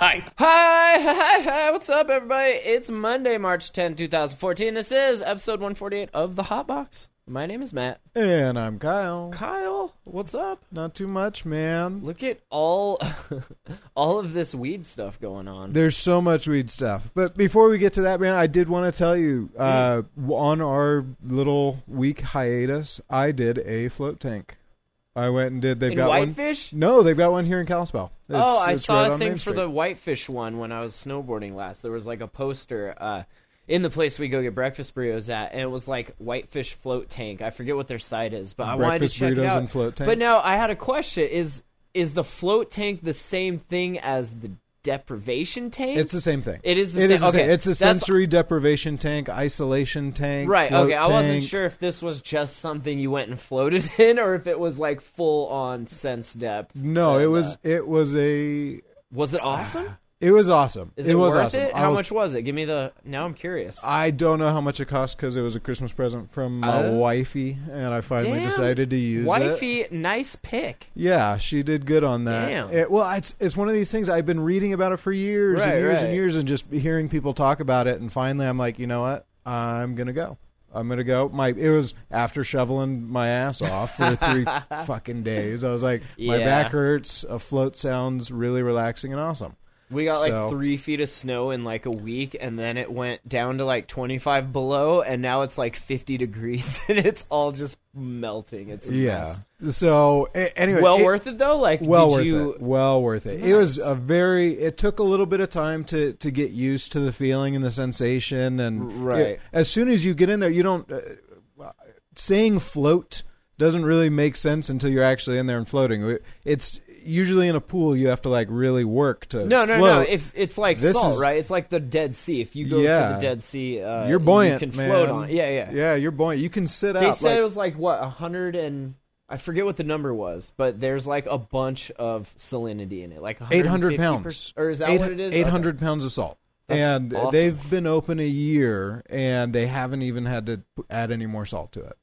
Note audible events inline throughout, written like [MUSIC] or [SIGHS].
Hi. Hi, hi, hi, what's up, everybody? It's Monday, March 10, 2014. This is episode 148 of The Hot Box. My name is Matt. And I'm Kyle. Kyle, what's up? Not too much, man. Look at all [LAUGHS] all of this weed stuff going on. There's so much weed stuff. But before we get to that, man, I did want to tell you uh, on our little week hiatus, I did a float tank. I went and did. They've In got Whitefish? one. No, they've got one here in Kalispell. It's- oh, I it's saw right a on thing Main for Street. the Whitefish one when I was snowboarding last. There was like a poster uh, in the place we go get breakfast burritos at, and it was like Whitefish float tank. I forget what their site is, but I wanted Breakfast to check it burritos out. and float But tanks? now I had a question: is is the float tank the same thing as the deprivation tank? It's the same thing. It is the It same- is the okay, It's a sensory deprivation tank, isolation tank. Right. Okay. I wasn't tank. sure if this was just something you went and floated [LAUGHS] in, or if it was like full on sense depth. No, And, it was. uh, It was a. was it awesome? It was awesome. Is it, was worth awesome. it? I How was much was it? Give me the. Now I'm curious. I don't know how much it cost because it was a Christmas present from my Oh. wifey, and I finally Damn. decided to use it. Wifey, nice pick. Yeah, she did good on that. Damn. It- well, it's it's one of these things I've been reading about it for years Right, and years right. and years, and just hearing people talk about it, and finally I'm like, you know what? I'm gonna go. I'm gonna go. My it was after shoveling my ass off for three [LAUGHS] fucking days. I was like, my Yeah. back hurts. A float sounds really relaxing and awesome. We got like three feet of snow in like a week, and then it went down to like 25 below, and now it's like 50 degrees, [LAUGHS] and it's all just melting. It's Yeah. mess. So a- anyway, Well it- worth it though. Like, well worth you? it. Well worth it. It was a very. It took a little bit of time to to get used to the feeling and the sensation, and Right. it- as soon as you get in there, you don't. Uh, saying float doesn't really make sense until you're actually in there and floating. It's usually in a pool. You have to like really work to. No, no, no. If it's like This salt, is- right? It's like the Dead Sea. If you go Yeah. to the Dead Sea, uh, you're buoyant, You can man. float on. it. Yeah, yeah. yeah. You're buoyant. You can sit out. They out. said like- it was like what a hundred and I forget what the number was, but there's like a bunch of salinity in it, like 800 150%, pounds. or is that Eight- what it is? 800 pounds of salt. That's and awesome. they've been open a year and they haven't even had to p- add any more salt to it.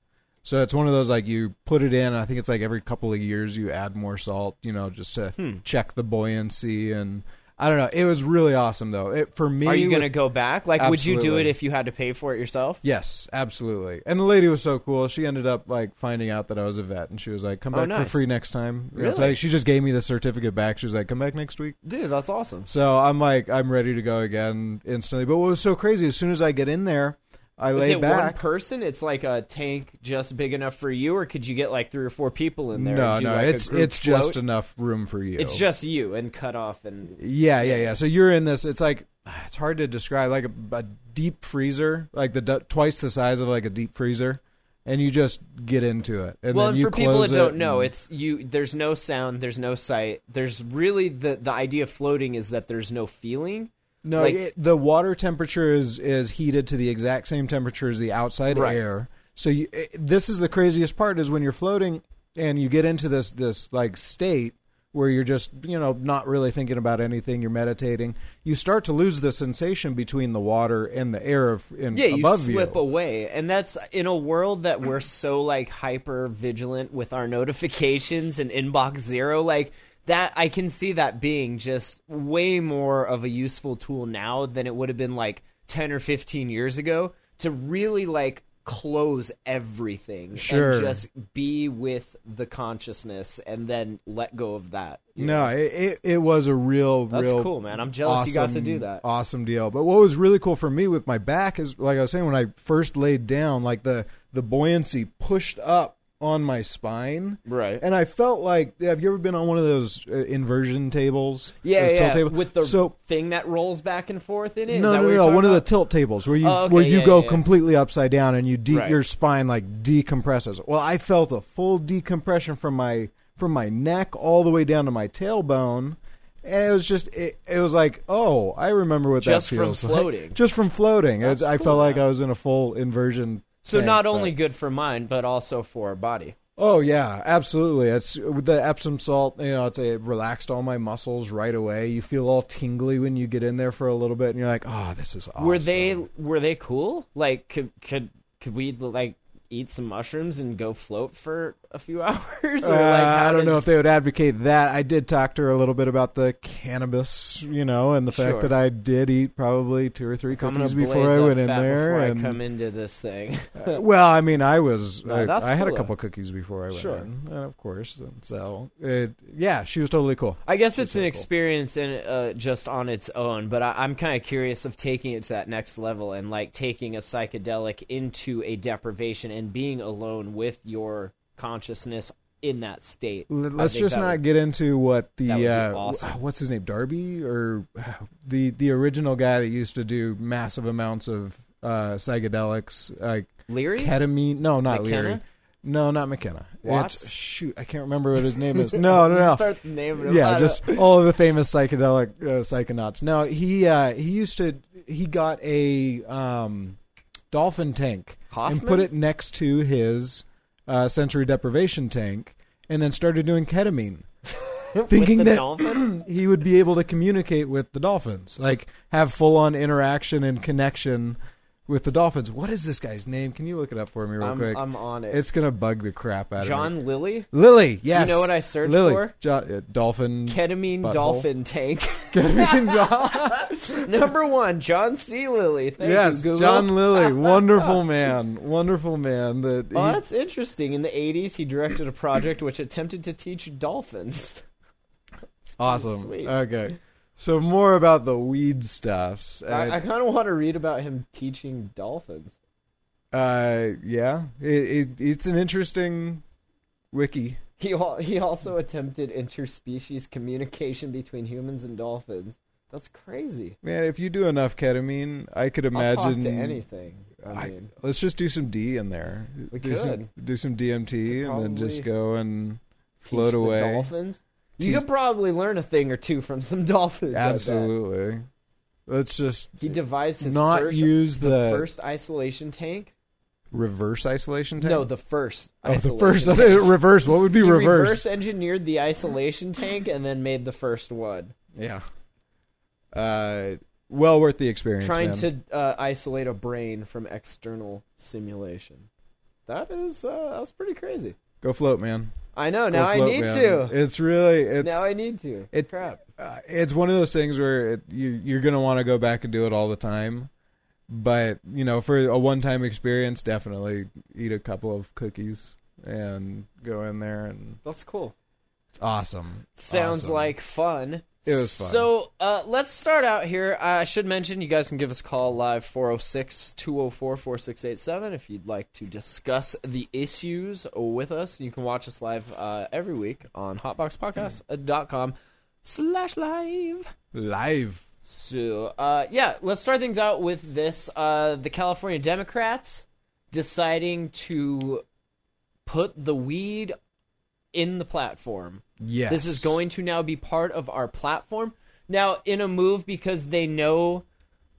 So it's one of those like you put it in. I think it's like every couple of years you add more salt, you know, just to Hmm. check the buoyancy. And I don't know. It was really awesome though. It for me. Are you going to go back? Like, would you do it if you had to pay for it yourself? Yes, absolutely. And the lady was so cool. She ended up like finding out that I was a vet, and she was like, "Come Oh, back nice. for free next time." You know, so, Really? like, she just gave me the certificate back. She was like, "Come back next week." Dude, that's awesome. So I'm like, I'm ready to go again instantly. But what was so crazy? As soon as I get in there, I Is lay it one person? It's like a tank just big enough for you, or could you get like three or four people in there? no, no, like, it's it's just enough room for you. It's just you and cut off and yeah, yeah, yeah. So you're in this. It's like it's hard to describe, like a, a deep freezer, like the twice the size of like a deep freezer, and you just get into it. And well, then and you for people that don't know, and- it's you. There's no sound. There's no sight. There's really the the idea of floating is that there's no feeling. No, Like- it, the water temperature is is heated to the exact same temperature as the outside Right. air. So you, it, this is the craziest part is when you're floating and you get into this this like state where you're just you know not really thinking about anything. You're meditating. You start to lose the sensation between the water and the air of, in, Yeah, you slip you. away, and that's in a world that we're so like hyper vigilant with our [LAUGHS] notifications and inbox zero. Like that, I can see that being just way more of a useful tool now than it would have been like ten or fifteen years ago to really like close everything Sure. and just be with the consciousness and then let go of that. No, it, it it was a real, That's real cool, man. I'm jealous you got to do that. Awesome deal. But what was really cool for me with my back is, like I was saying, when I first laid down, like the the buoyancy pushed up on my spine, Right. And I felt like, have you ever been on one of those uh, inversion tables? Yeah, yeah. tables? With the so thing that rolls back and forth in it. Is no, that no, no, one of the tilt tables where you Oh, okay, where you yeah, go yeah, completely upside down and you de- Right. your spine like decompresses. Well, I felt a full decompression from my from my neck all the way down to my tailbone. And it was just, it, it was like, oh, I remember what Just that from feels like. floating. Just from floating. That's It's- I cool, felt like. I was in a full inversion So not but- only good for mind, but also for body. Oh yeah, absolutely. It's with the Epsom salt. You know, it's it relaxed all my muscles right away. You feel all tingly when you get in there for a little bit, and you're like, "Oh, this is awesome." Were they were they cool? Like could could could we like eat some mushrooms and go float for a few [LAUGHS] hours? Or, Uh, like, how I don't know if they would advocate that. I did talk to her a little bit about the cannabis, you know, and the fact Sure. that I did eat probably two or three cookies before I went in there. Before and I come into this thing. [LAUGHS] well, I mean, I was [LAUGHS] No, I, I had a couple cookies before I went Sure. in, and of course, and so it, yeah, she was totally cool. I guess it's an really cool. experience in uh, just on its own, but I, I'm kind of curious of taking it to that next level and like taking a psychedelic into a deprivation and being alone with your consciousness in that state. Let's just not would- get into what the that would be uh, awesome. what's his name, Darby, or [SIGHS] the the original guy that used to do massive amounts of uh, psychedelics, like Leary. ketamine. No, not McKenna? Leary. No, not McKenna. Watts? It's shoot, I can't remember what his [LAUGHS] name is. No, no, no. Start naming. Yeah, just all of the famous psychedelic uh, psychonauts. No, he uh, he used to he got a um, dolphin tank Hoffman? and put it next to his uh, sensory deprivation tank, and then started doing ketamine, [LAUGHS] thinking that [CLEARS THROAT] he would be able to communicate with the dolphins, like have full on interaction and connection with the dolphins. What is this guy's name? Can you look it up for me real I'm, quick? I'm on it. it's gonna bug the crap out of me. John Lilly, Lily, yes. You know what I searched Lilly. for? Jo- uh, dolphin. ketamine Butthole. dolphin tank. [LAUGHS] Ketamine John. [LAUGHS] Number one, John C. Lilly. Thank yes, you, John Lilly, [LAUGHS] wonderful man, wonderful man. That Oh, he- that's interesting. In the 80s, he directed a project which attempted to teach dolphins. awesome. sweet. Okay, so more about the weed stuffs. I, I Uh, kind of want to read about him teaching dolphins. uh, yeah, it, it, it's an interesting wiki. He al- he also attempted interspecies communication between humans and dolphins. That's crazy. Man, if you do enough ketamine, I could imagine. talk to anything. I I- mean, let's just do some D in there. We do Some, could. do some DMT and then just go and float away. dolphins. You could probably learn a thing or two from some [LAUGHS] dolphins. Absolutely. Let's just He devised his not first, use the, first isolation tank. reverse isolation tank. No, the first. oh, the first tank. [LAUGHS] reverse. What would be [LAUGHS] He reverse? reverse engineered the isolation tank and then made the first one, Yeah. Uh, well worth the experience. trying man. to uh, isolate a brain from external simulation. That is uh, that's pretty crazy. go float, man. I know. Now I need man. to. It's really it's now I need to. it- Crap. uh, it's one of those things where it, you you're gonna want to go back and do it all the time. But you know, for a one-time experience, definitely eat a couple of cookies and go in there, and That's cool. it's awesome. Sounds Awesome. like fun. It was fun. So uh, let's start out here. I should mention you guys can give us a call live 406 204 4687 if you'd like to discuss the issues with us. You can watch us live uh, every week on hotboxpodcast.com slash live. live. So, uh, yeah, let's start things out with this. Uh, the California Democrats deciding to put the weed in the platform. Yes, This is going to now be part of our platform. Now, in a move because they know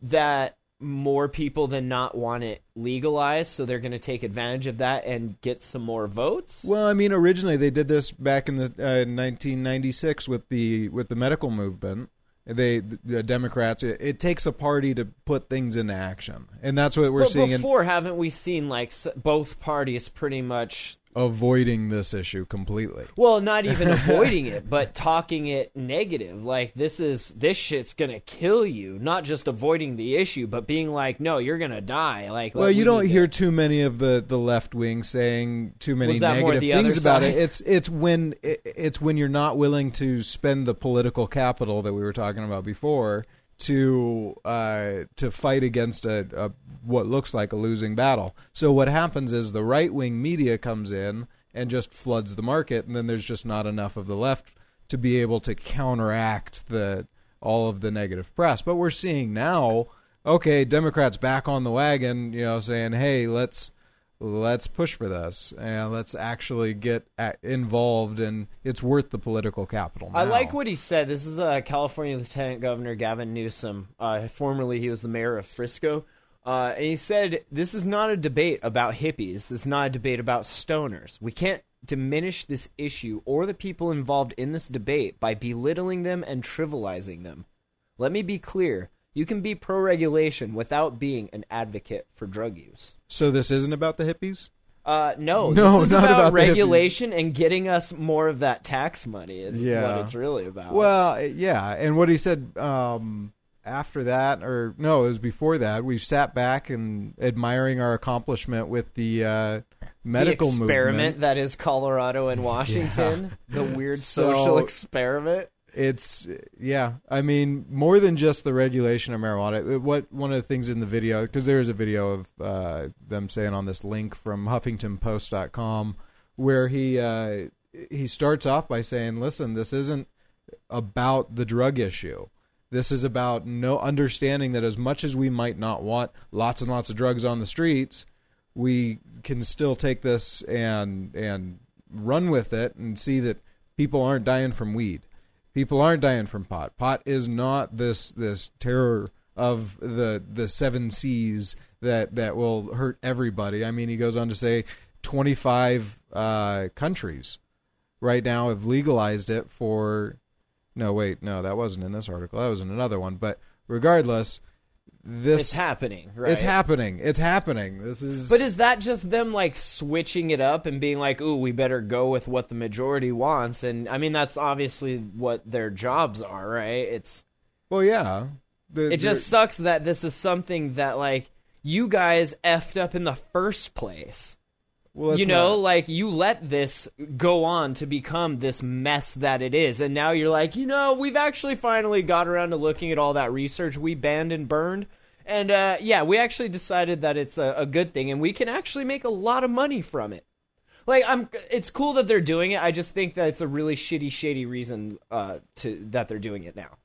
that more people than not want it legalized, so they're going to take advantage of that and get some more votes. Well, I mean, originally they did this back in the uh, 1996 with the with the medical movement. They the Democrats. It, it takes a party to put things into action, and that's what we're but seeing in before, haven't we seen like both parties pretty much avoiding this issue completely. Well, not even [LAUGHS] avoiding it, but talking it negative. Like this is this shit's gonna kill you. Not just avoiding the issue, but being like, no, you're gonna die. Like, Well, you we don't hear to- too many of the, the left wing saying too many Was that more negative things about it. It's it's when it, it's when you're not willing to spend the political capital that we were talking about before to uh, to fight against a, a what looks like a losing battle. So what happens is the right wing media comes in and just floods the market, and then there's just not enough of the left to be able to counteract the all of the negative press. But we're seeing now, okay, Democrats back on the wagon, you know, saying, "Hey, let's let's push for this and let's actually get involved, and it's worth the political capital." I like what he said. This is uh, California Lieutenant Governor Gavin Newsom. Uh, formerly, he was the mayor of Frisco. Uh, and he said, This is not a debate about hippies. This is not a debate about stoners. We can't diminish this issue or the people involved in this debate by belittling them and trivializing them. Let me be clear you can be pro regulation without being an advocate for drug use. So this isn't about the hippies. Uh, no, [LAUGHS] No, this is not about, about regulation and getting us more of that tax money. Is Yeah. what it's really about. Well, yeah, and what he said um, after that, or no, it was before that. We sat back and admiring our accomplishment with the uh, medical the experiment movement. that is Colorado and [LAUGHS] Washington, the weird So- social experiment. It's yeah. I mean, more than just the regulation of marijuana. It- what one of the things in the video because there is a video of uh, them saying on this link from HuffingtonPost.com where he uh, he starts off by saying, "Listen, this isn't about the drug issue. This is about no understanding that as much as we might not want lots and lots of drugs on the streets, we can still take this and and run with it and see that people aren't dying from weed. People aren't dying from pot. Pot is not this this terror of the the seven seas that that will hurt everybody. I mean, he goes on to say 25 uh, countries right now have legalized it for no wait no that wasn't in this article that was in another one but regardless this It's happening, right? it's happening it's happening this is But is that just them like switching it up and being like, "Ooh, we better go with what the majority wants"? And I mean, that's obviously what their jobs are, right? It's well yeah The- it just sucks that this is something that like you guys effed up in the first place. Well, you know, not- like you let this go on to become this mess that it is, and now you're like, you know, we've actually finally got around to looking at all that research we banned and burned, and uh, yeah, we actually decided that it's a, a good thing, and we can actually make a lot of money from it. Like, I'm, it's cool that they're doing it. I just think that it's a really shitty, shady reason uh, to that they're doing it now.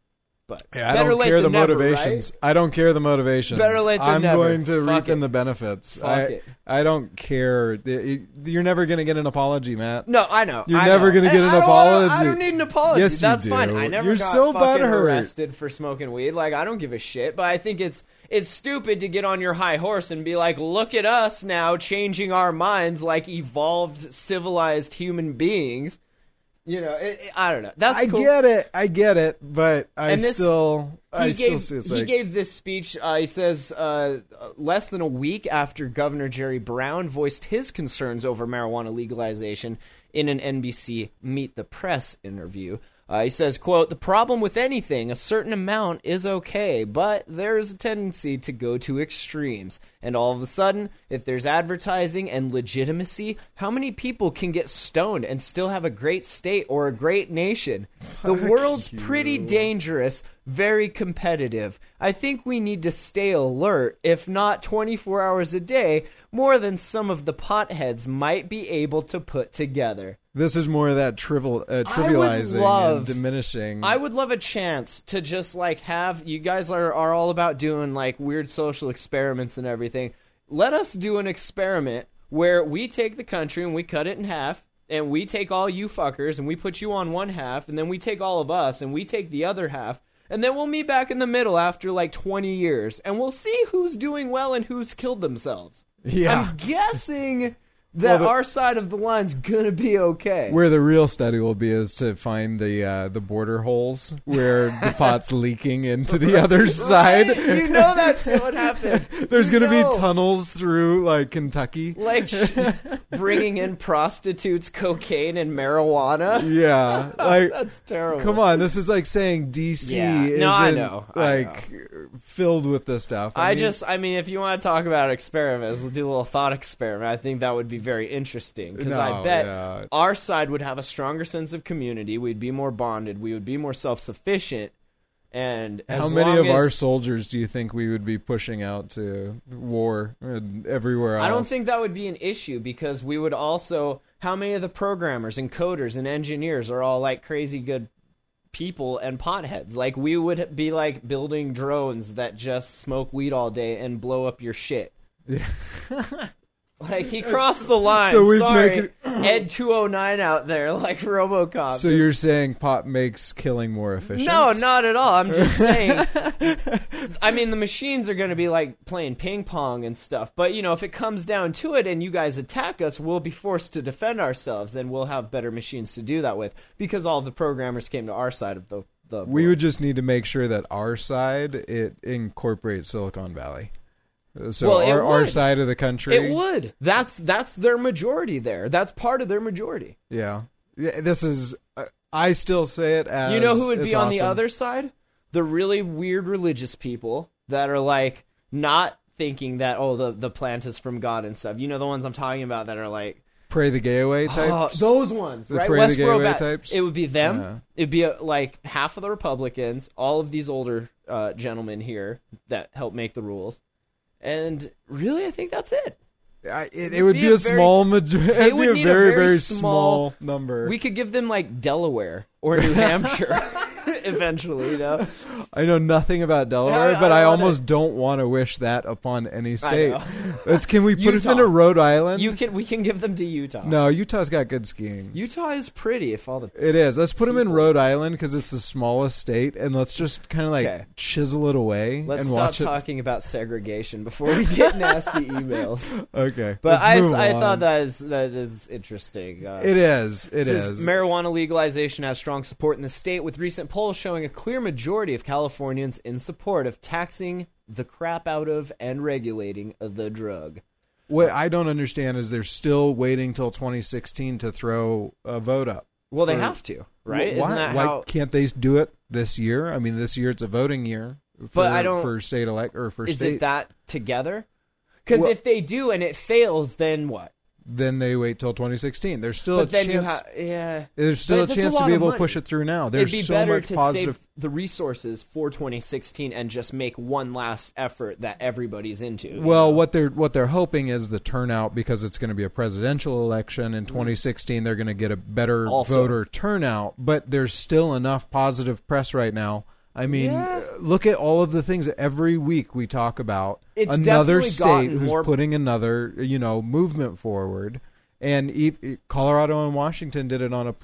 But Yeah, I don't care the never, motivations. right? I don't care the motivations. Better late than I'm never. going to Fuck reap in the benefits. Fuck I it. I don't care. You're never going to get an apology, Matt. No, I know. You're I never gonna get And an I don't wanna- I apology. don't need an apology. Yes, you That's do. fine. I never You're got so fucking butthurt. arrested for smoking weed. Like I don't give a shit. But I think it's it's stupid to get on your high horse and be like, "Look at us now, changing our minds like evolved, civilized human beings." You know, it, it- I don't know. That's I cool. get it. I get it. But I this- still, I he still gave, see he like, gave this speech. Uh, he says uh, less than a week after Governor Jerry Brown voiced his concerns over marijuana legalization in an NBC Meet the Press interview. Uh, he says, "quote The problem with anything, a certain amount is okay, but there is a tendency to go to extremes. And all of a sudden, if there's advertising and legitimacy, how many people can get stoned and still have a great state or a great nation? the world's pretty dangerous, very competitive. I think we need to stay alert, if not 24 hours a day, more than some of the potheads might be able to put together. this is more of that trivial, uh, trivializing love- and diminishing. I would love a chance to just like have you guys are, are all about doing like weird social experiments and everything. Let us do an experiment where we take the country and we cut it in half and we take all you fuckers and we put you on one half and then we take all of us and we take the other half and then we'll meet back in the middle after like 20 years and we'll see who's doing well and who's killed themselves. Yeah. I'm guessing that Well, the- our side of the line's going to be okay. Where the real study will be is to find the uh, the border holes where the [LAUGHS] pot's leaking into the other side. Right? You know that's what happened. [LAUGHS] There's You going to know. be tunnels through like Kentucky. like sh- [LAUGHS] bringing in prostitutes, cocaine, and marijuana. Yeah, like That's terrible. come on, this is like saying DC Yeah. No, I know. I like filled with this stuff. I mean, just, I mean, if you want to talk about experiments, we'll do a little thought experiment. I think that would be very interesting because I bet yeah. our side would have a stronger sense of community. We'd be more bonded. We would be more self sufficient. And how many of our soldiers do you think we would be pushing out to war and everywhere else? I don't think that would be an issue because we would also. How many of the programmers and coders and engineers are all like crazy good people and potheads? Like we would be like building drones that just smoke weed all day and blow up your shit. [LAUGHS] Like he crossed the line. So we've Sorry, make Ed two oh nine out there, like RoboCop. So you're saying pot makes killing more efficient? no, not at all. I'm just saying. [LAUGHS] I mean, the machines are going to be like playing ping pong and stuff. But you know, if it comes down to it, and you guys attack us, we'll be forced to defend ourselves, and we'll have better machines to do that with because all the programmers came to our side of the. the We board. would just need to make sure that our side it incorporates Silicon Valley. So Well, our, our side of the country, It would. That's that's their majority there. That's part of their majority. yeah. Yeah, This is. Uh, I still say it as You know who would be on the other side? The really weird religious people that are like not thinking that oh the the plant is from God and stuff. You know the ones I'm talking about that are like Pray the gay away oh, types. those ones, The right? pray the gay Westboro away types? It would be them. Yeah. It'd be uh like half of the Republicans, all of these older uh, gentlemen here that help make the rules, and really, I think that's it. I, it, it would be be, a a, very- small majority. It'd be a very, a very, very small, small number. We could give them like Delaware or New Hampshire [LAUGHS] [LAUGHS] eventually. You know, I know nothing about Delaware, I but I, almost don't want to wish that upon any state. It's, can we put Utah. it into Rhode Island? you can we can give them to Utah. no, Utah's got good skiing. Utah is pretty if all the It is. Let's put them in Rhode Island because it's the smallest state, and let's just kind of like Okay. chisel it away Let's and stop watch it. talking about segregation before we get nasty [LAUGHS] emails. Okay, But I, I thought that is that is interesting. Uh, it is. It It is. marijuana legalization has strong support in the state, with recent polls showing a clear majority of Californians in support of taxing the crap out of and regulating the drug. what I don't understand is they're still waiting till 2016 to throw a vote up. Well, they For- have to, right? Why, Isn't that why how? can't they do it this year? I mean, this year it's a voting year. For, But I don't- for state elect or for Is state. it that together? Because Well- if they do and it fails, then what? Then they wait till 2016. There's still But a then chance. you have, yeah. there's still But a that's a chance to be able to push it through now. There's It'd be so better much to positive. save the resources for 2016 and just make one last effort that everybody's into. Well, know? what they're what they're hoping is the turnout because it's going to be a presidential election Mm-hmm. in 2016. They're going to get a better Also- voter turnout, but there's still enough positive press right now. I mean, Yeah. look at all of the things that every week we talk about. It's another state who's more- putting another you know movement forward, and e- Colorado and Washington did it on a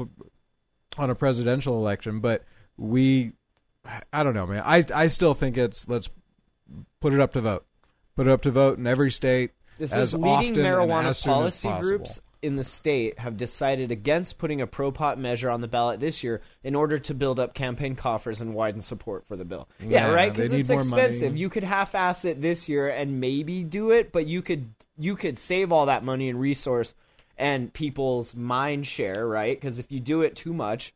on a presidential election, but we, I don't know, man. I I still think it's let's put it up to vote, put it up to vote in every state. This as is leading and marijuana policy groups in the state have decided against putting a pro pot measure on the ballot this year in order to build up campaign coffers and widen support for the bill. Yeah, Yeah, right. Because it's more money. expensive. You could half-ass it this year and maybe do it, but you could you could save all that money and resource and people's mind share, right? Because if you do it too much,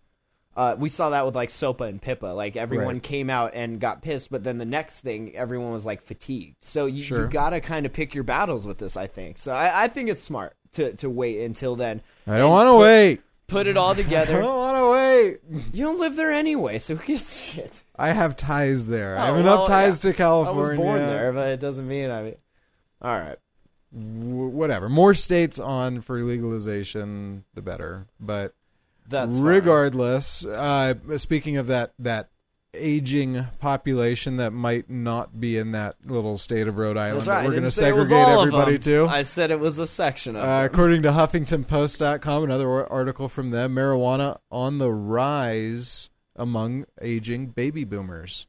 uh, we saw that with like SOPA and PIPA. Like everyone Right. came out and got pissed, but then the next thing, everyone was like fatigued. So you, Sure. you gotta kind of pick your battles with this. I think. So I, I think it's smart to to wait until then. I don't want to wait. Put it all together. [LAUGHS] I together. don't want to wait. you don't live there anyway, so who gives a shit? I have ties there. I Oh, have enough well, ties yeah. to California. I was born there, but it doesn't mean I. Mean, all right. W- whatever. More states on for legalization, the better. But That's fine. regardless, uh, speaking of that that aging population that might not be in that little state of Rhode Island That's that we're going to didn't say it was segregate everybody to. I said it was a section of Uh, according to HuffingtonPost.com, another article from them, marijuana on the rise among aging baby boomers.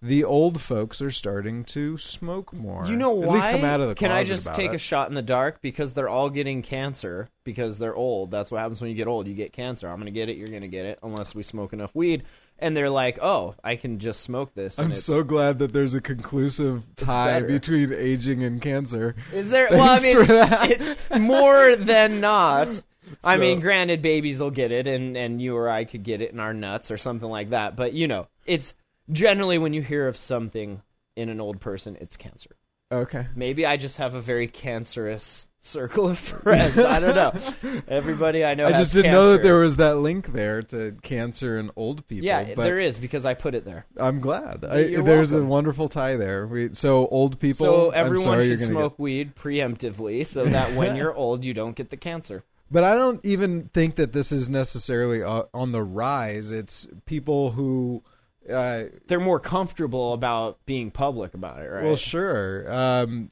The old folks are starting to smoke more. You know why? At least come out of the Can I just take it. a shot in the dark because they're all getting cancer because they're old. That's what happens when you get old. You get cancer. I'm gonna get it. You're gonna get it unless we smoke enough weed. And they're like, "Oh, I can just smoke this." I'm so glad that there's a conclusive tie better. between aging and cancer. Is there? Well, I Thanks mean, for that. it, more than not. I mean, granted, babies will get it, and and you or I could get it in our nuts or something like that. But you know, it's generally when you hear of something in an old person, it's cancer. Okay. Maybe I just have a very cancerous circle of friends. I don't know. [LAUGHS] Everybody I know. I just didn't know that there was that link there to cancer and old people. Yeah, but there is because I put it there. I'm glad. I, there's welcome. a wonderful tie there. We, so old people. so everyone sorry should smoke weed preemptively, so that when [LAUGHS] you're old, you don't get the cancer. But I don't even think that this is necessarily uh, on the rise. It's people who. Uh, They're more comfortable about being public about it, right? Well, sure. Um,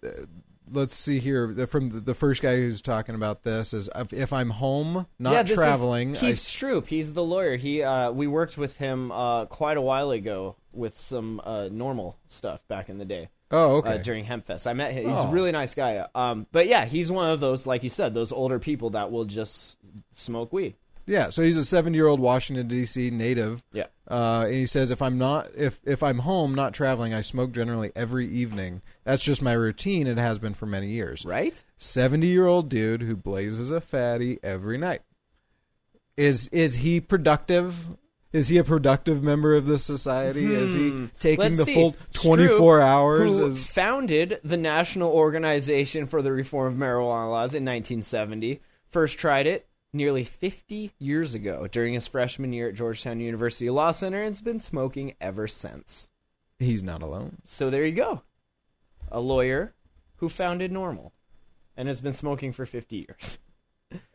let's see here. The, from the, the first guy who's talking about this is if, if I'm home, not yeah, traveling. Is I Keith Stroup. He's the lawyer. He uh, we worked with him uh, quite a while ago with some uh, NORML stuff back in the day. Oh, okay. Uh, during Hempfest, I met him. He's Oh. a really nice guy. Um, but yeah, he's one of those, like you said, those older people that will just smoke weed. Yeah, so he's a 70 year old Washington D.C. native. Yeah. Uh, and he says if I'm not if if I'm home not traveling, I smoke generally every evening. That's just my routine. It has been for many years. Right? 70 year old dude who blazes a fatty every night. Is is he productive? Is he a productive member of the society? Is he taking Hmm. Let's the see. full 24 Stroup, hours? Who As, founded the National Organization for the Reform of Marijuana Laws in 1970. First tried it nearly 50 years ago during his freshman year at Georgetown University Law Center and has been smoking ever since. he's not alone. So there you go. A lawyer who founded NORML and has been smoking for 50 years.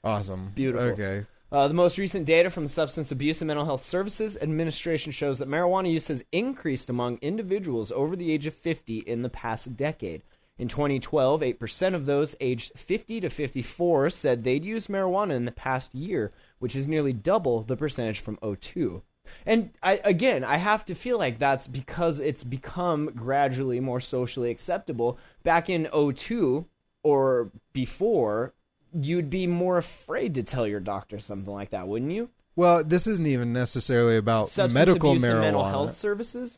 Awesome. Beautiful. Okay. Uh, the most recent data from the Substance Abuse and Mental Health Services Administration shows that marijuana use has increased among individuals over the age of 50 in the past decade. In 2012, 8% of those aged 50 to 54 said they'd used marijuana in the past year, which is nearly double the percentage from 02. And I, again, I have to feel like that's because it's become gradually more socially acceptable. Back in 02 or before, you'd be more afraid to tell your doctor something like that, wouldn't you? Well, this isn't even necessarily about Substance medical abuse marijuana. and mental health services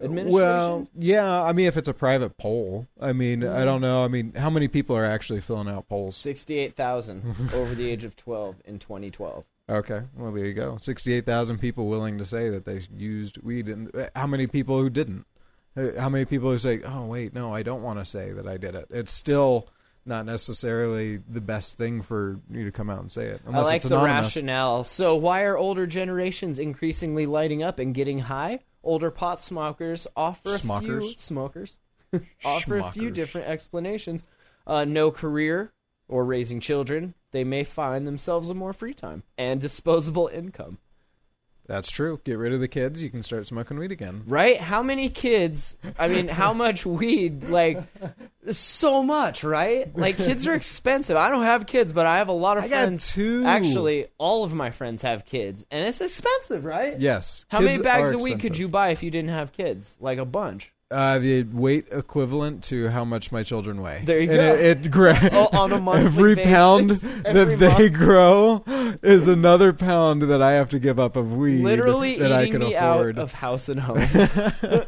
administration. Well, yeah, I mean, if it's a private poll, I mean, Mm-hmm. I don't know. I mean, how many people are actually filling out polls? sixty-eight thousand [LAUGHS] over the age of twelve in 2012. Okay, well, there you go. Sixty-eight thousand people willing to say that they used weed, and uh, how many people who didn't? Uh, How many people who say, "Oh, wait, no, I don't want to say that I did it." It's still not necessarily the best thing for you to come out and say it, I like it's the rationale. So, why are older generations increasingly lighting up and getting high? Older pot smokers offer a few Smokers? [LAUGHS] offer a few different explanations. Uh, no career or raising children, they may find themselves a more free time and disposable income. That's true. Get rid of the kids, you can start smoking weed again. Right? How many kids? I mean, how [LAUGHS] much weed? Like, so much, right? Like, kids are expensive. I don't have kids, but I have a lot of I got friends. two. Actually, all of my friends have kids, and it's expensive, right? Yes. How kids many bags are a week could expensive. you buy if you didn't have kids? Like a bunch. Uh, the weight equivalent to how much my children weigh. There you And go. It, it gra- [LAUGHS] Oh, on a monthly [LAUGHS] every basis, pound every that they month. grow is another pound that I have to give up of weed. Literally that I can me afford. out of house and home. [LAUGHS]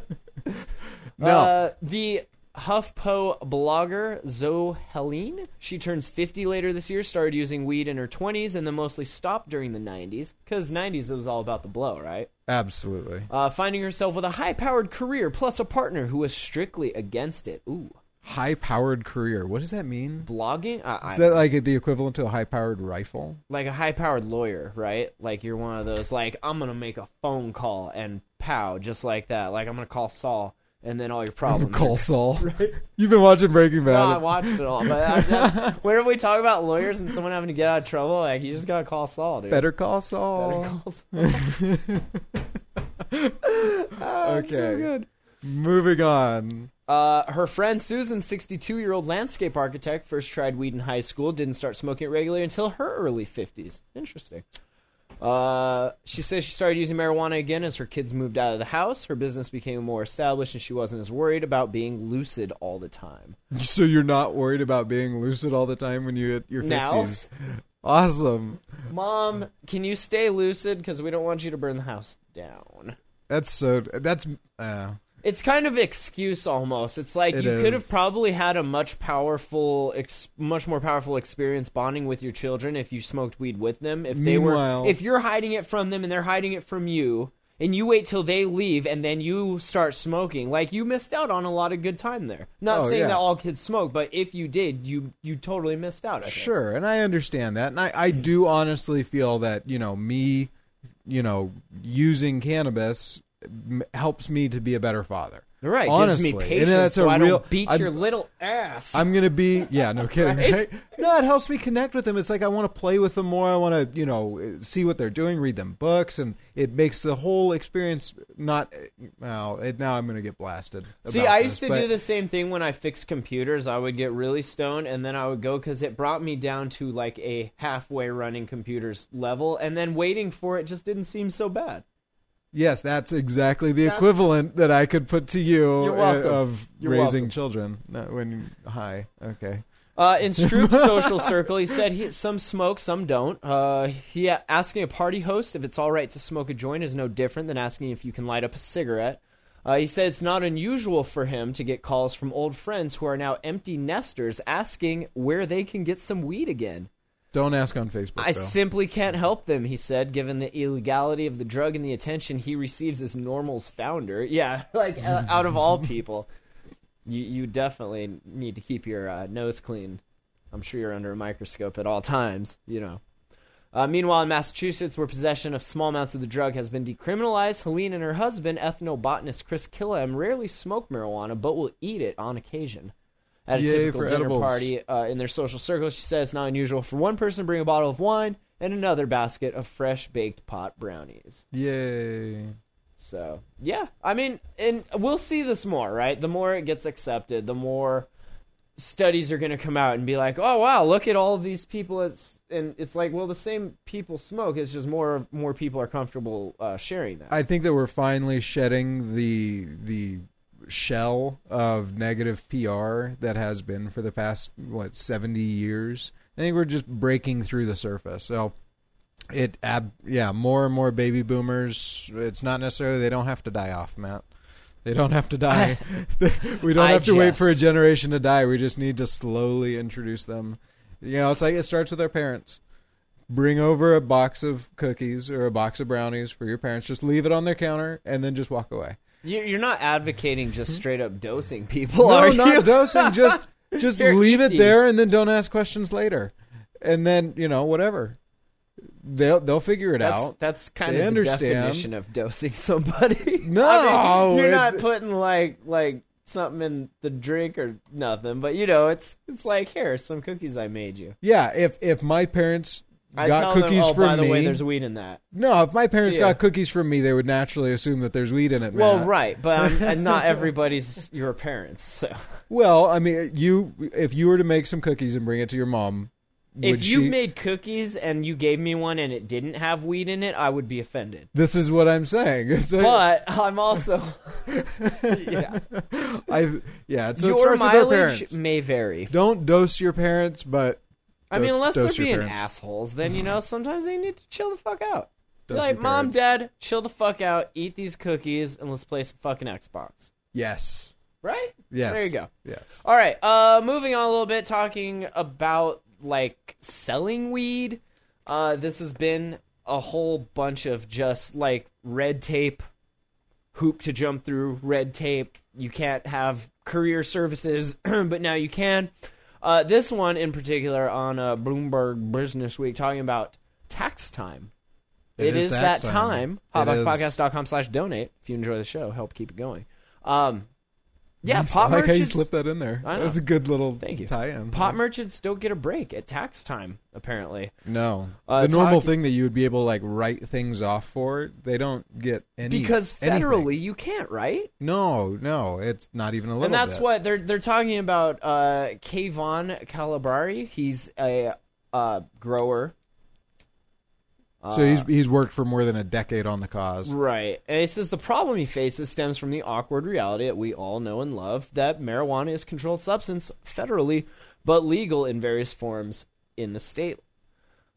no, Uh, the HuffPo blogger Zoe Helene, she turns 50 later this year, started using weed in her 20s, and then mostly stopped during the 90s, because 90s it was all about the blow, right? absolutely. Uh, finding herself with a high-powered career plus a partner who was strictly against it. Ooh, High-powered career. What does that mean? blogging? I, I Is that like the equivalent to a high-powered rifle? like a high-powered lawyer, right? Like you're one of those, like I'm gonna make a phone call and pow, just like that. Like I'm gonna call Saul, and then all your [LAUGHS] problems. Call Saul. [LAUGHS] You've been watching Breaking No, I Bad. watched it all, but I just, [LAUGHS] whenever we talk about lawyers and someone having to get out of trouble, like you just gotta call Saul, dude. Better call Saul. Better call Saul. Ah, so Okay. good. Moving on. Uh, her friend Susan, 62 year old landscape architect, first tried weed in high school, didn't start smoking it regularly until her early 50s. Interesting. Uh, she says she started using marijuana again as her kids moved out of the house. Her business became more established, and she wasn't as worried about being lucid all the time. So you're not worried about being lucid all the time when you hit your Now? 50s. Awesome. Mom, can you stay lucid? Because we don't want you to burn the house down. That's so. That's. Uh, It's kind of excuse almost. It's like It you could have probably had a much powerful, ex- much more powerful experience bonding with your children if you smoked weed with them. If they Meanwhile- were, if you're hiding it from them and they're hiding it from you, and you wait till they leave and then you start smoking, like you missed out on a lot of good time there. Not Oh, saying yeah. that all kids smoke, but if you did, you you totally missed out. I think. Sure, and I understand that, and I, I do honestly feel that you know me, you know, using cannabis m- helps me to be a better father. Right, Honestly. gives me And patience that's so a I real- don't beat I'm- your little ass. I'm gonna be yeah, no [LAUGHS] kidding. Right? No, it helps me connect with them. It's like I want to play with them more. I want to you know see what they're doing, read them books, and it makes the whole experience not. Well, it, now I'm gonna get blasted. See, I this, used to but- do the same thing when I fixed computers. I would get really stoned, and then I would go because it brought me down to like a halfway running computers level, and then waiting for it just didn't seem so bad. Yes, that's exactly the That's- equivalent that I could put to you You're uh, welcome. of You're raising welcome. children. Not when hi, okay. Uh, in Stroup's [LAUGHS] social circle, he said he, some smoke, some don't. Uh, he asking a party host if it's all right to smoke a joint is no different than asking if you can light up a cigarette. Uh, he said it's not unusual for him to get calls from old friends who are now empty nesters asking where they can get some weed again. Don't ask on Facebook. I simply can't help them, he said, given the illegality of the drug and the attention he receives as NORML's founder. Yeah, [LAUGHS] like uh, out of all people, you you definitely need to keep your uh, nose clean. I'm sure you're under a microscope at all times, you know. Uh, meanwhile, in Massachusetts, where possession of small amounts of the drug has been decriminalized, Helene and her husband, ethnobotanist Chris Kilham, rarely smoke marijuana but will eat it on occasion. At a Yay typical for dinner edibles. party uh, in their social circle, she said it's not unusual for one person to bring a bottle of wine and another basket of fresh baked pot brownies. Yay. So yeah, I mean, and we'll see this more, right? The more it gets accepted, the more studies are going to come out and be like, "Oh wow, look at all of these people." It's and it's like, well, the same people smoke. It's just more more people are comfortable uh, sharing that. I think that we're finally shedding the the shell of negative PR that has been for the past what 70 years. I think we're just breaking through the surface. So it ab- yeah, more and more baby boomers, it's not necessarily they don't have to die off, Matt. They don't have to die. [LAUGHS] [LAUGHS] we don't I have to wait for a generation to die. We just need to slowly introduce them. You know, it's like it starts with our parents bring over a box of cookies or a box of brownies for your parents. Just leave it on their counter and then just walk away. You- You're not advocating just mm-hmm. straight up dosing people, No, are you? not [LAUGHS] dosing. Just just Here, leave it there and then don't ask questions later. And then you know whatever they'll they'll figure it That's, out. that's kind They of understand. the definition of dosing [LAUGHS] somebody. No, I mean, you're it- not putting like like something in the drink or nothing, but you know, it's it's like here, some cookies I made you. Yeah, if if my parents I got cookies them, oh, from by the me, way, there's weed in that. no, if my parents got cookies from me, they would naturally assume that there's weed in it. Well, Matt. right, but not [LAUGHS] everybody's your parents. So Well, I mean, you if you were to make some cookies and bring it to your mom, if you she- made cookies and you gave me one and it didn't have weed in it, I would be offended. This is what I'm saying. [LAUGHS] It's a- But I'm also [LAUGHS] yeah. I yeah. So your mileage parents. may vary. Don't dose your parents, but I mean, unless they're being parents. assholes, then you know sometimes they need to chill the fuck out. Be like, mom, parents." dad, chill the fuck out, eat these cookies, and let's play some fucking Xbox. Yes, Right? yes. There you go. Yes. All right. Uh, moving on a little bit, talking about like selling weed. Uh, this has been a whole bunch of just like red tape, hoop to jump through, red tape. You can't have courier services, [CLEARS THROAT] but now you can. Uh, this one in particular on uh, Bloomberg Business Week talking about tax time. It is tax that time. time. Hotboxpodcast.com slash donate if you enjoy the show. Help keep it going. Um, yeah, Nice. pop I like how you slipped that in there. I That was a good little Thank you. tie-in. Pot merchants don't get a break at tax time, apparently. No, Uh, the normal talking- thing that you would be able to like write things off for, they don't get any Because anything. federally you can't, right? No, no, it's not even a little. And that's bit. what they're they're talking about. Uh, Kayvan Khalatbari, he's a uh, grower. So he's he's worked for more than a decade on the cause. Right. And he says the problem he faces stems from the awkward reality that we all know and love that marijuana is a controlled substance federally, but legal in various forms in the state.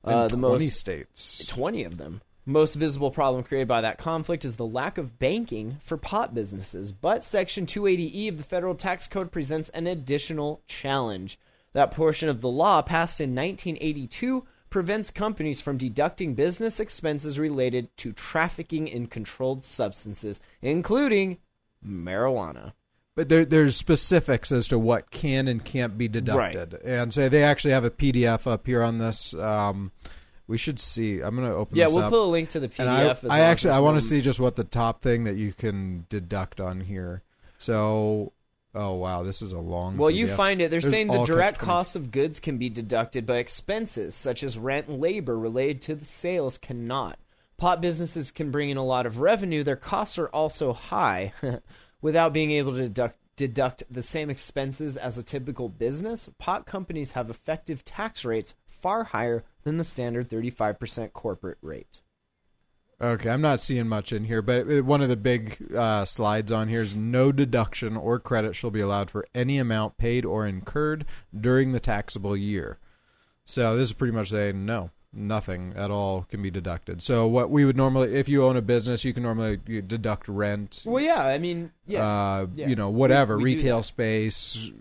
Uh, the 20 most states. 20 of them. Most visible problem created by that conflict is the lack of banking for pot businesses. But Section 280E of the federal tax code presents an additional challenge. That portion of the law, passed in 1982, prevents companies from deducting business expenses related to trafficking in controlled substances, including marijuana. But there, there's specifics as to what can and can't be deducted, and so they actually have a PDF up here on this. Um, we should see. I'm going to open. Yeah, we'll up. put a link to the PDF. And I, I actually I want to see just what the top thing that you can deduct on here. So, oh wow, this is a long. Well, you PDF. find it. They're There's saying the all direct costs of goods can be deducted, but expenses such as rent and labor related to the sales cannot. Pot businesses can bring in a lot of revenue. Their costs are also high [LAUGHS] without being able to deduct, deduct the same expenses as a typical business. Pot companies have effective tax rates far higher than the standard 35% corporate rate. Okay, I'm not seeing much in here, but one of the big uh, slides on here is no deduction or credit shall be allowed for any amount paid or incurred during the taxable year. So this is pretty much saying no, nothing at all can be deducted. So what we would normally, if you own a business, you can normally deduct rent, Well, yeah, I mean, yeah. uh, yeah. you know, whatever, We- we retail space,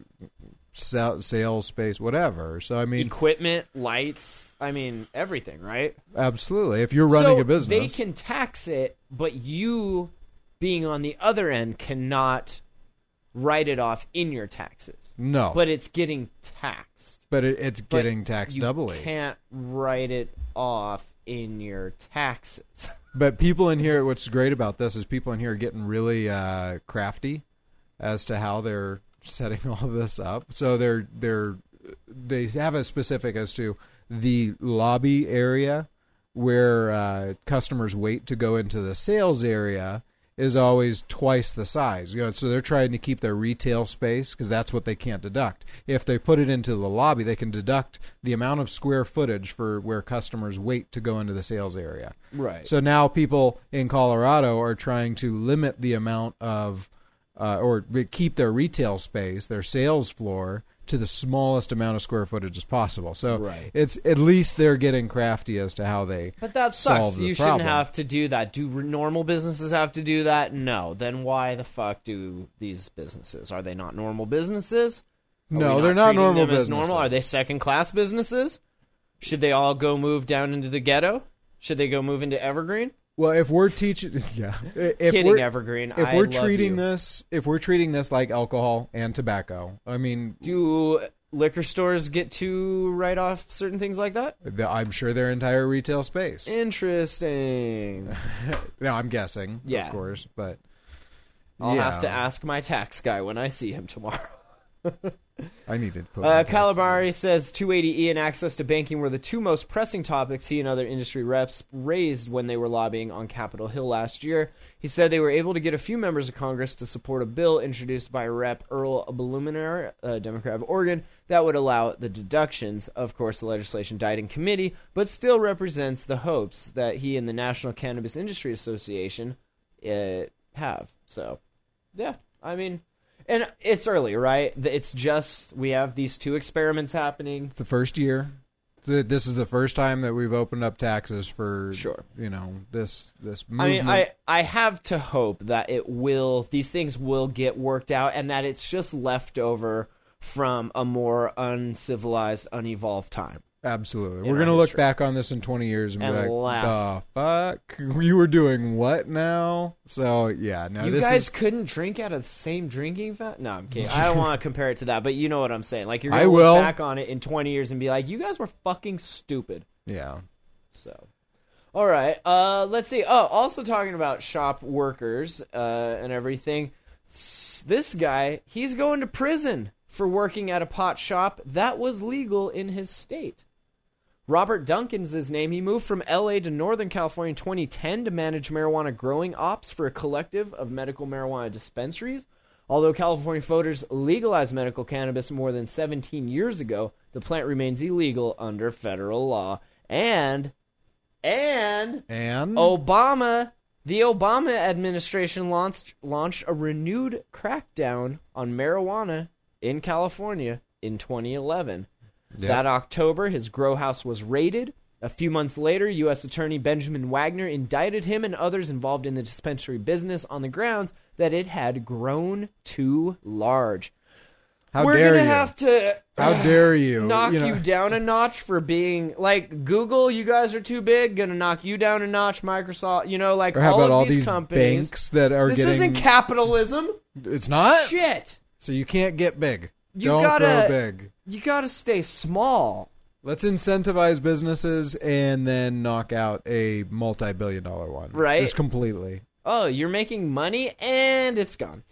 sales space, whatever. So I mean, Equipment, lights, I mean, everything, right? absolutely. If you're running so a business, They can tax it, but you, being on the other end, cannot write it off in your taxes. no, But it's getting taxed. but it, it's But getting taxed you doubly. can't write it off in your taxes. [LAUGHS] But people in here, what's great about this is people in here are getting really uh, crafty as to how they're setting [LAUGHS] all this up. So they're they're they have a specific as to the lobby area where uh, customers wait to go into the sales area is always twice the size. You know, so they're trying to keep their retail space because that's what they can't deduct. If they put it into the lobby, they can deduct the amount of square footage for where customers wait to go into the sales area. Right. So now people in Colorado are trying to limit the amount of, uh, or keep their retail space, their sales floor, to the smallest amount of square footage as possible. So Right. it's at least they're getting crafty as to how they. But that sucks. You problem. shouldn't have to do that. Do normal businesses have to do that? No. Then why the fuck do these businesses? Are they not normal businesses? Are No, we they're not normal as normal. Are they second class businesses? Should they all go move down into the ghetto? Should they go move into Evergreen? Well, if we're teaching, [LAUGHS] yeah, if Kidding, we're, Evergreen. If I we're treating you. this, if we're treating this like alcohol and tobacco, I mean, do liquor stores get to write off certain things like that? the, I'm sure their entire retail space. Interesting. [LAUGHS] no, I'm guessing, Yeah. of course, but I'll yeah, have to ask my tax guy when I see him tomorrow. [LAUGHS] I needed Uh, Khalatbari says 280E and access to banking were the two most pressing topics he and other industry reps raised when they were lobbying on Capitol Hill last year. He said they were able to get a few members of Congress to support a bill introduced by Rep. Earl Blumenauer, a Democrat of Oregon, that would allow the deductions. Of course, the legislation died in committee, but still represents the hopes that he and the National Cannabis Industry Association uh, have. So, yeah, I mean, and it's early, right? It's just we have these two experiments happening. the first year. This is the first time that we've opened up taxes for Sure. You know this this I mean, I I have to hope that it will these things will get worked out and that it's just left over from a more uncivilized, unevolved time. Absolutely. We're gonna look history. back on this in twenty years and, And be like, laugh. "The fuck, [LAUGHS] you were doing what now?" So yeah, no, you guys is. couldn't drink out of the same drinking fountain? No, I'm kidding. I don't [LAUGHS] want to compare it to that, but you know what I'm saying. Like you're gonna will. look back on it in 20 years and be like, you guys were fucking stupid. Yeah, So, all right. Uh, let's see. Oh, also talking about shop workers uh, and everything. S- This guy, he's going to prison for working at a pot shop that was legal in his state. Robert Duncan's his name. He moved from LA to Northern California in 2010 to manage marijuana growing ops for a collective of medical marijuana dispensaries. Although California voters legalized medical cannabis more than 17 years ago, the plant remains illegal under federal law. And and and Obama, the Obama administration launched launched a renewed crackdown on marijuana in California in 2011. Yeah. That October, his grow house was raided. A few months later, U.S. Attorney Benjamin Wagner indicted him and others involved in the dispensary business on the grounds that it had grown too large. how We're dare gonna you? have to how dare [SIGHS] you? knock you, know, down a notch for being like Google. You guys are too big. Gonna knock you down a notch. Microsoft. You know, like Or how all about of all these, these companies. banks that are this getting? isn't capitalism. it's not. Shit. So you can't get big. You Don't gotta- throw big. You gotta stay small. Let's incentivize businesses and then knock out a multi-billion dollar one. Right. Just completely. Oh, you're making money and it's gone.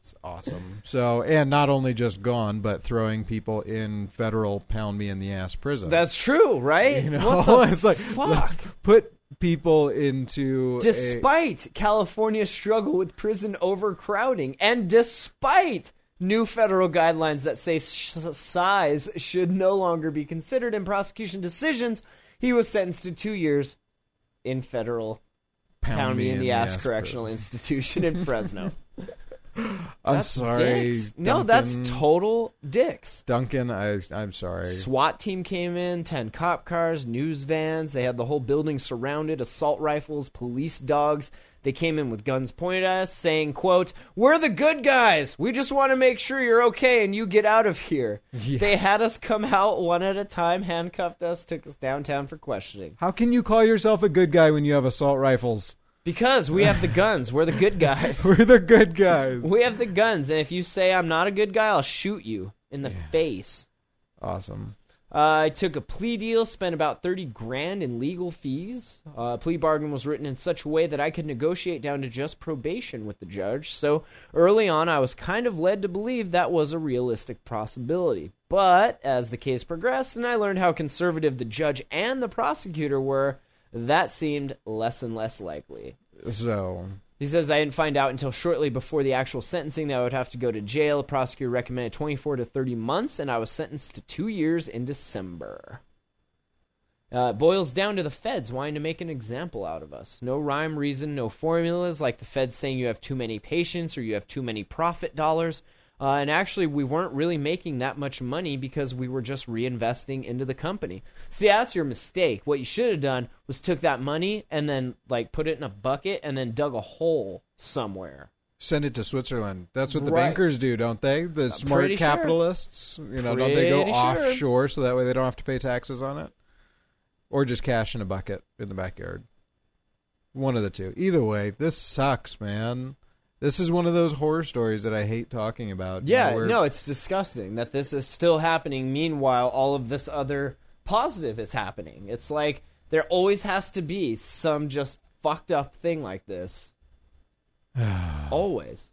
It's awesome. So, and not only just gone, but throwing people in federal pound me in the ass prison. That's true, right? you know, [LAUGHS] it's like fuck? let's put people into a- despite California's struggle with prison overcrowding, and despite new federal guidelines that say sh- size should no longer be considered in prosecution decisions, he was sentenced to two years in federal pound, me in the ass, correctional prison. institution in Fresno. [LAUGHS] I'm That's sorry. No, that's total dicks. Duncan. I, I'm sorry. SWAT team came in, 10 cop cars, news vans. They had the whole building surrounded, assault rifles, police dogs. They came in with guns pointed at us saying, quote, "We're the good guys. We just want to make sure you're okay and you get out of here." [LAUGHS] They had us come out one at a time, handcuffed us, took us downtown for questioning. How can you call yourself a good guy when you have assault rifles? Because we have the guns. We're the good [LAUGHS] guys. We're the good guys. we have the guns, and if you say I'm not a good guy, I'll shoot you in the face. Awesome. Uh, I took a plea deal, spent about 30 grand in legal fees. Uh, plea bargain was written in such a way that I could negotiate down to just probation with the judge. So early on, I was kind of led to believe that was a realistic possibility. But as the case progressed and I learned how conservative the judge and the prosecutor were, that seemed less and less likely. So, He says I didn't find out until shortly before the actual sentencing that I would have to go to jail. Prosecutor recommended 24 to 30 months, and I was sentenced to two years in December. Uh, it boils down to the feds wanting to make an example out of us. No rhyme, reason, no formulas like the feds saying you have too many patients or you have too many profit dollars. Uh, and actually, we weren't really making that much money because we were just reinvesting into the company. See, that's your mistake. What you should have done was took that money and then like put it in a bucket and then dug a hole somewhere. send it to Switzerland. That's what the Right. bankers do, don't they? The smart pretty sure. capitalists. You know, don't they go sure. offshore so that way they don't have to pay taxes on it? Or just cash in a bucket in the backyard. One of the two. Either way, this sucks, man. This is one of those horror stories that I hate talking about. you Yeah, know, no, it's disgusting that this is still happening. Meanwhile, all of this other positive is happening. It's like there always has to be some just fucked up thing like this. [SIGHS] always.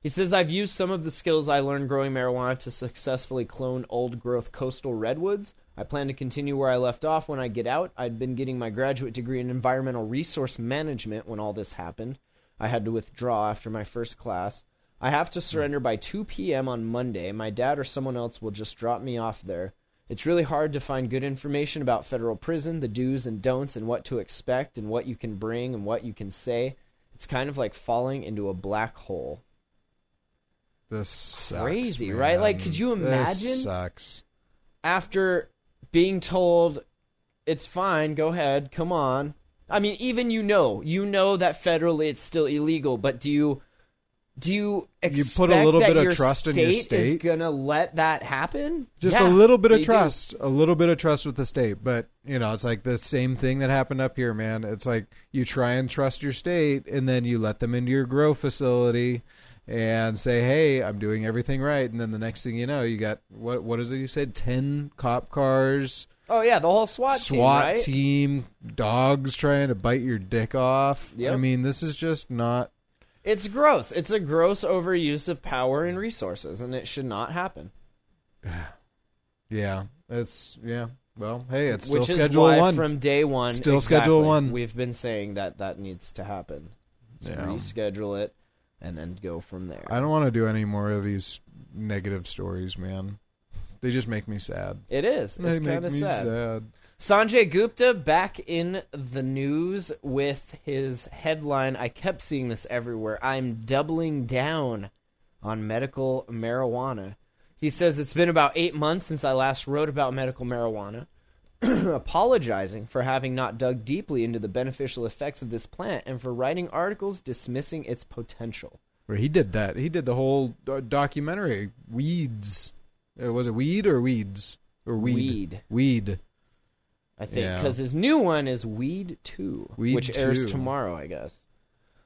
He says, I've used some of the skills I learned growing marijuana to successfully clone old growth coastal redwoods. I plan to continue where I left off when I get out. I'd been getting my graduate degree in environmental resource management when all this happened. I had to withdraw after my first class. I have to surrender by 2 p.m. on Monday. My dad or someone else will just drop me off there. It's really hard to find good information about federal prison, the do's and don'ts, and what to expect, and what you can bring and what you can say. It's kind of like falling into a black hole. This sucks, Crazy, man. right? Like, could you imagine? This sucks. after being told it's fine, go ahead, come on. I mean, even you know, you know that federally it's still illegal, but do you do you You put a little bit of trust in your state is gonna let that happen? Just Yeah, a little bit of do. trust, a little bit of trust with the state. But you know, it's like the same thing that happened up here, man. It's like you try and trust your state, and then you let them into your grow facility and say, "Hey, I'm doing everything right." And then the next thing you know, you got what? What is it? You said ten cop cars, Oh yeah, the whole SWAT, SWAT team, right? team, dogs trying to bite your dick off. Yep. I mean, this is just not. It's gross. It's a gross overuse of power and resources, and it should not happen. [SIGHS] Yeah, it's yeah. Well, hey, it's still Which is Schedule why One. from day one, Still exactly, Schedule One. We've been saying that that needs to happen. So Yeah. Reschedule it, and then go from there. I don't want to do any more of these negative stories, man. They just make me sad. It is. They It's make kind of me sad. sad. Sanjay Gupta back in the news with his headline. I kept seeing this everywhere. I'm doubling down on medical marijuana. He says it's been about eight months since I last wrote about medical marijuana, [CLEARS THROAT] apologizing for having not dug deeply into the beneficial effects of this plant and for writing articles dismissing its potential. Where he did that. He did the whole uh, documentary. Weeds. Was it weed or weeds or weed? Weed. Weed. I think Yeah. because his new one is Weed Two, Weed which airs 2. tomorrow, I guess.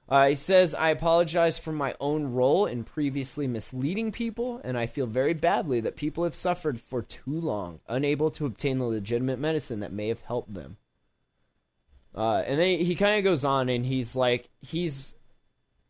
Uh, he says, "I apologize for my own role in previously misleading people, and I feel very badly that people have suffered for too long, unable to obtain the legitimate medicine that may have helped them." Uh, and then he kind of goes on, and he's like, he's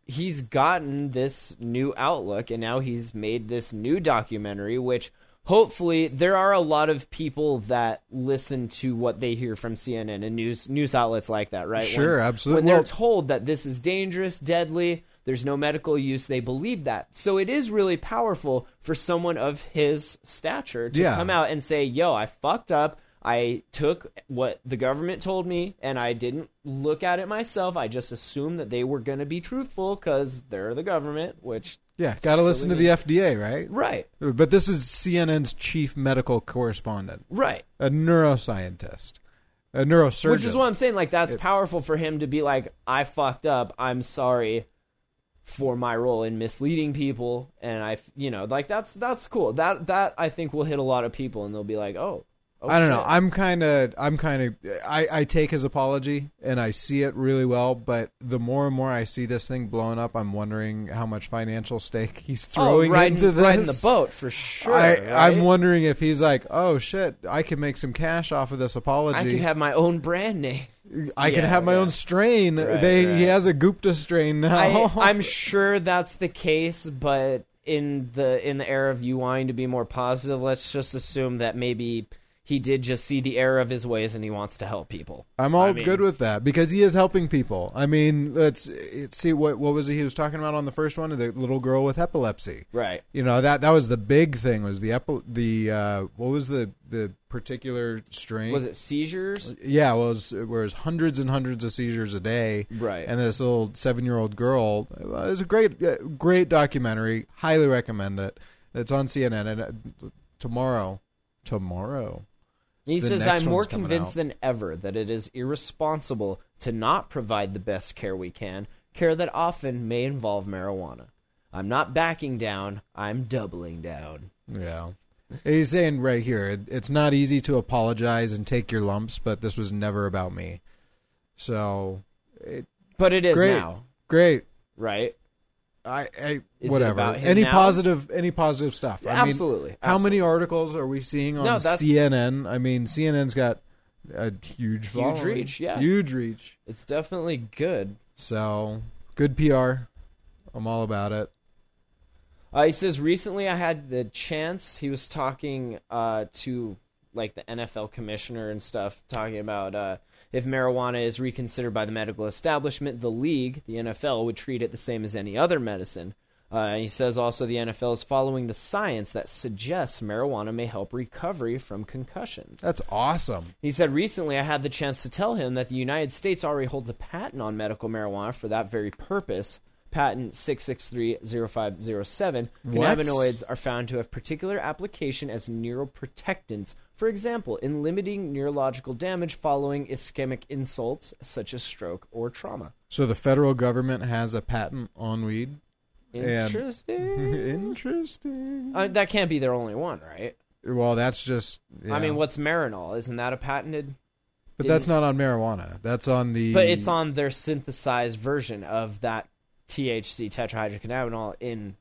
he's gotten this new outlook and now he's made this new documentary which hopefully there are a lot of people that listen to what they hear from CNN and news news outlets like that right Sure, When- absolutely. when they're told that this is dangerous deadly there's no medical use they believe that so it is really powerful for someone of his stature to Yeah. come out and say yo I fucked up I took what the government told me and I didn't look at it myself. I just assumed that they were going to be truthful because they're the government, which. Yeah, got to listen to the FDA, right? Right, But this is CNN's chief medical correspondent, right. a neuroscientist, a neurosurgeon. Which is what I'm saying. Like, that's powerful for him to be like, I fucked up. I'm sorry for my role in misleading people. And I, you know, like, that's that's cool. That, that I think will hit a lot of people and they'll be like, oh. Oh I don't know. I'm kind of, I'm kind of, I, I take his apology and I see it really well. But the more and more I see this thing blowing up, I'm wondering how much financial stake he's oh, throwing riding, into this. riding the boat for sure. I, I'm wondering if he's like, oh shit, I can make some cash off of this apology. I can have my own brand name. I can have my yeah. own strain. Right, they he has a Gupta strain now. I, [LAUGHS] I'm sure that's the case, but in the in the era of you wanting to be more positive, let's just assume that maybe he did just see the error of his ways and he wants to help people. I'm all I mean- good with that because he is helping people. I mean, let's let's see what what was it he was talking about on the first one, the little girl with epilepsy. Right. You know that that was the big thing was the epi- the uh, what was the the particular strain? Was it seizures? Yeah, it was it was hundreds and hundreds of seizures a day. Right. And this little seven year old girl. It was a great uh, great documentary. Highly recommend it. It's on CNN and uh, tomorrow. Tomorrow. He says, I'm more convinced out." than ever that it is irresponsible to not provide the best care we can, care that often may involve marijuana. I'm not backing down, I'm doubling down. Yeah. He's saying right here, it, it's not easy to apologize and take your lumps, but this was never about me. So, it, But it is great, now, great. right? I, I Is it whatever. about him any now? positive, any positive stuff. I mean, Absolutely, How many articles are we seeing on No, that's- CNN? I mean, CNN's got a huge, following. reach, yeah. huge reach. It's definitely good. So good PR. I'm all about it. Uh, he says recently I had the chance. He was talking uh, to like the NFL commissioner and stuff, talking about uh, if marijuana is reconsidered by the medical establishment, the league, the NFL, would treat it the same as any other medicine. Uh, he says also the NFL is following the science that suggests marijuana may help recovery from concussions. That's awesome. He said recently I had the chance to tell him that the United States already holds a patent on medical marijuana for that very purpose. Patent 6630507. What? Cannabinoids are found to have particular application as neuroprotectants, for example, in limiting neurological damage following ischemic insults such as stroke or trauma. So the federal government has a patent on weed. And- Interesting. [LAUGHS] Interesting. uh, that can't be their only one, right? Well, that's just. I mean, what's Marinol? Isn't that a patented? But that's not on marijuana. That's on the. But it's on their synthesized version of that THC tetrahydrocannabinol in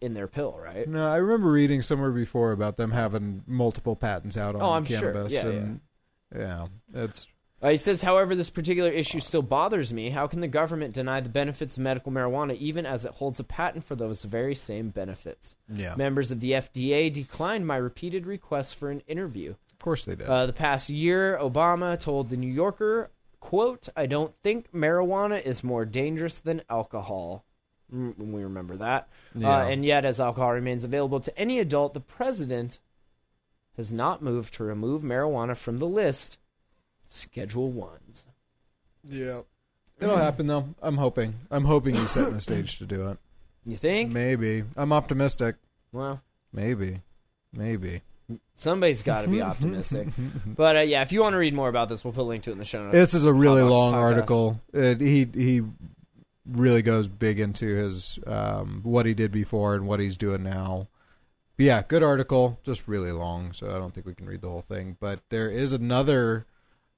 in their pill, right? No, I remember reading somewhere before about them having multiple patents out on Oh, I'm sure. cannabis. Yeah, and, yeah. it's Uh, he says, however, this particular issue still bothers me. How can the government deny the benefits of medical marijuana even as it holds a patent for those very same benefits? yeah. Members of the FDA declined my repeated requests for an interview. Of course they did. Uh, the past year, Obama told the New Yorker, "quote I don't think marijuana is more dangerous than alcohol." Mm, we remember that. Yeah. Uh, and yet, as alcohol remains available to any adult, the president has not moved to remove marijuana from the list. Schedule ones. yeah. It'll [CLEARS THROAT] happen though. I'm hoping. I'm hoping he's setting the stage to do it. You think? Maybe. I'm optimistic. Well, Maybe. Maybe. somebody's got to be [LAUGHS] optimistic. but uh, yeah, if you want to read more about this, we'll put a link to it in the show notes. This is a really long Podcast. article. It, he he really goes big into his um, what he did before and what he's doing now. But yeah, good article. Just really long, so I don't think we can read the whole thing. But there is another.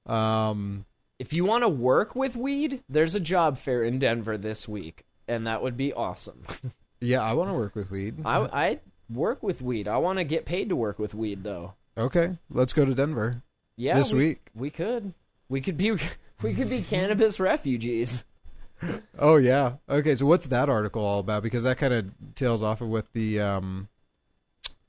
Um, if you want to work with weed, there's a job fair in Denver this week, and that would be awesome. [LAUGHS] yeah, I want to work with weed. I, I work with weed. I want to get paid to work with weed, though. Okay, let's go to Denver. Yeah, This we, week. we could. We could be. [LAUGHS] We could be cannabis refugees. Oh yeah. Okay, so what's that article all about? Because that kind of tails off of with the um,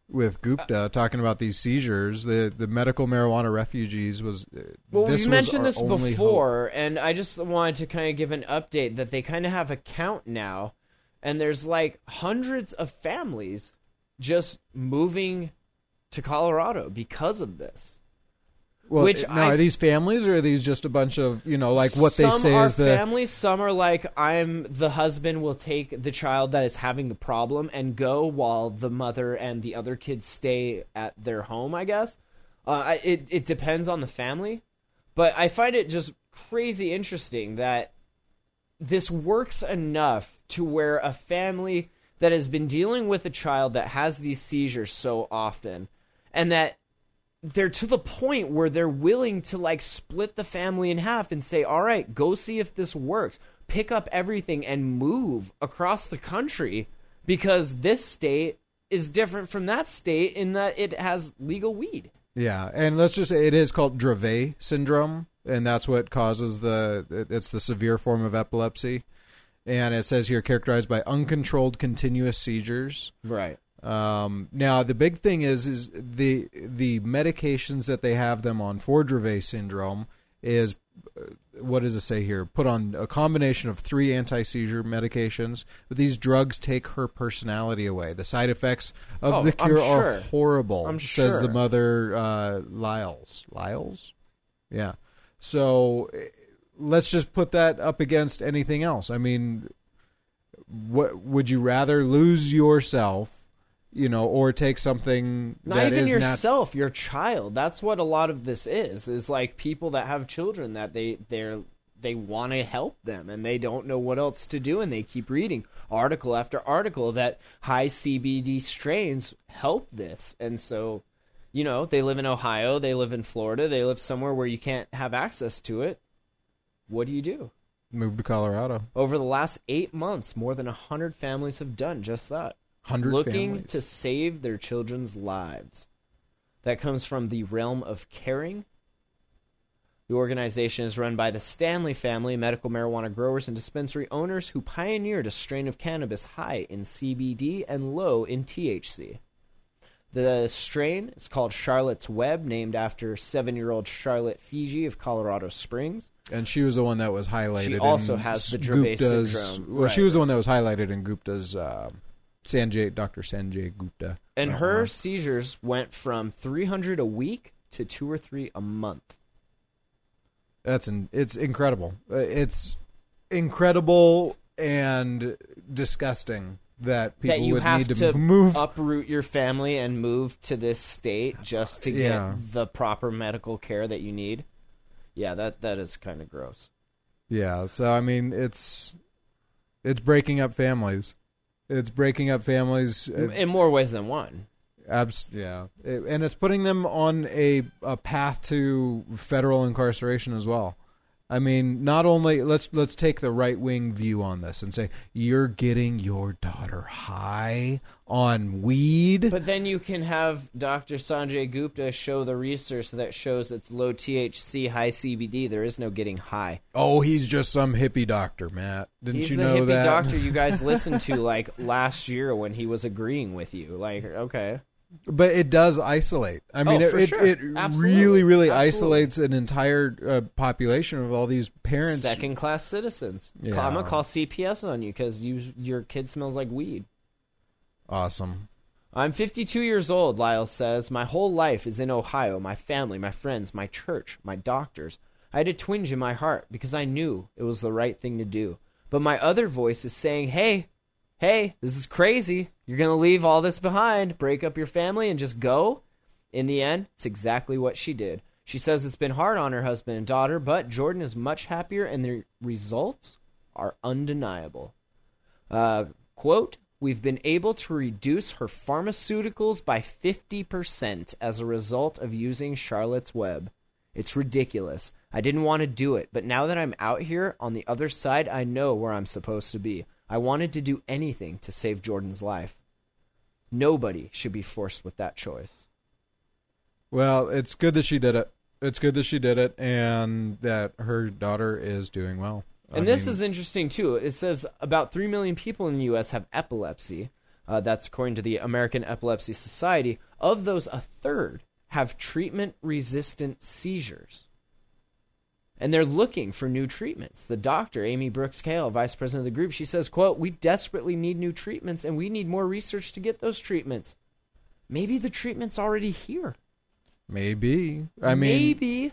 with Gupta talking about these seizures. The the medical marijuana refugees was. uh, Well, this we mentioned this before, and I just wanted to kind of give an update that they kind of have a count now, and there's like hundreds of families just moving to Colorado because of this. Well, which now are these families or are these just a bunch of you know like what they some say are is the families. Some are like, I'm the husband will take the child that is having the problem and go, while the mother and the other kids stay at their home. I guess uh, it it depends on the family, but I find it just crazy interesting that this works enough to where a family that has been dealing with a child that has these seizures so often, and that they're to the point where they're willing to like split the family in half and say, "All right, go see if this works. Pick up everything and move across the country because this state is different from that state in that it has legal weed." Yeah, and let's just say it is called Dravet syndrome, and that's what causes the it's the severe form of epilepsy. And it says here characterized by uncontrolled continuous seizures. Right. Um, now the big thing is is the the medications that they have them on for Dravet syndrome is uh, what does it say here? Put on a combination of three anti seizure medications, but these drugs take her personality away. The side effects of Oh, the cure sure. are horrible. I'm says the mother uh, Lyles. Lyles, yeah. So eh, let's just put that up against anything else. I mean, what would you rather lose yourself? You know, or take something Not that even yourself, your child. That's what a lot of this is. Is like people that have children that they they're they want to help them and they don't know what else to do and they keep reading article after article that high CBD strains help this. And so, you know, they live in Ohio, they live in Florida, they live somewhere where you can't have access to it. What do you do? move to Colorado. Over the last 8 months, more than 100 families have done just that Hundred looking families. to save their children's lives. That comes from the realm of caring. The organization is run by the Stanley family, medical marijuana growers and dispensary owners who pioneered a strain of cannabis high in CBD and low in THC. The strain is called Charlotte's Web, named after seven year old Charlotte Figi of Colorado Springs. And she was the one that was highlighted. She also in has the Dravet Gupta's, syndrome, Well, she was the one that was highlighted in Gupta's uh, Sanjay, Dr. Sanjay Gupta. And her seizures went from 300 a week to two or three a month. That's an, it's incredible. Uh, It's incredible and disgusting that people that you would have need to, to, [LAUGHS] move. uproot your family and move to this state just to get Yeah. the proper medical care that you need. Yeah, that that is kind of gross. Yeah, so I mean, it's it's breaking up families. It's breaking up families. uh, In more ways than one. Abs- yeah, and it's putting them on a a path to federal incarceration as well. I mean, not only let's let's take the right wing view on this and say you're getting your daughter high on weed. But then you can have Dr. Sanjay Gupta show the research that shows it's low THC, high CBD. There is no getting high. oh, he's just some hippie doctor, Matt. Didn't He's you know hippie that? doctor you guys [LAUGHS] listened to like last year when he was agreeing with you. Like, okay. But it does isolate. I mean, Oh, it for it, sure. it really, really Absolutely. isolates an entire uh, population of all these parents. Second class citizens. Yeah. I'm gonna call CPS on you because you your kid smells like weed. Awesome. I'm 52 years old, Lyle says. My whole life is in Ohio. My family, my friends, my church, my doctors. I had a twinge in my heart because I knew it was the right thing to do. But my other voice is saying, hey, hey, this is crazy. You're going to leave all this behind, break up your family, and just go? In the end, it's exactly what she did. She says it's been hard on her husband and daughter, but Jordan is much happier, and the results are undeniable. Uh, quote, we've been able to reduce her pharmaceuticals by 50% as a result of using Charlotte's Web. It's ridiculous. I didn't want to do it, but now that I'm out here on the other side, I know where I'm supposed to be. I wanted to do anything to save Jordan's life. Nobody should be forced with that choice. Well, it's good that she did it. It's good that she did it, and that her daughter is doing well. And this is interesting too. It says about 3 million people in the U.S. have epilepsy. Uh, that's according to the American Epilepsy Society. Of those, a third have treatment resistant seizures. And they're looking for new treatments. The doctor, Amy Brooks Kayal, vice president of the group, she says, quote, We desperately need new treatments and we need more research to get those treatments. Maybe the treatment's already here. maybe. I mean, Maybe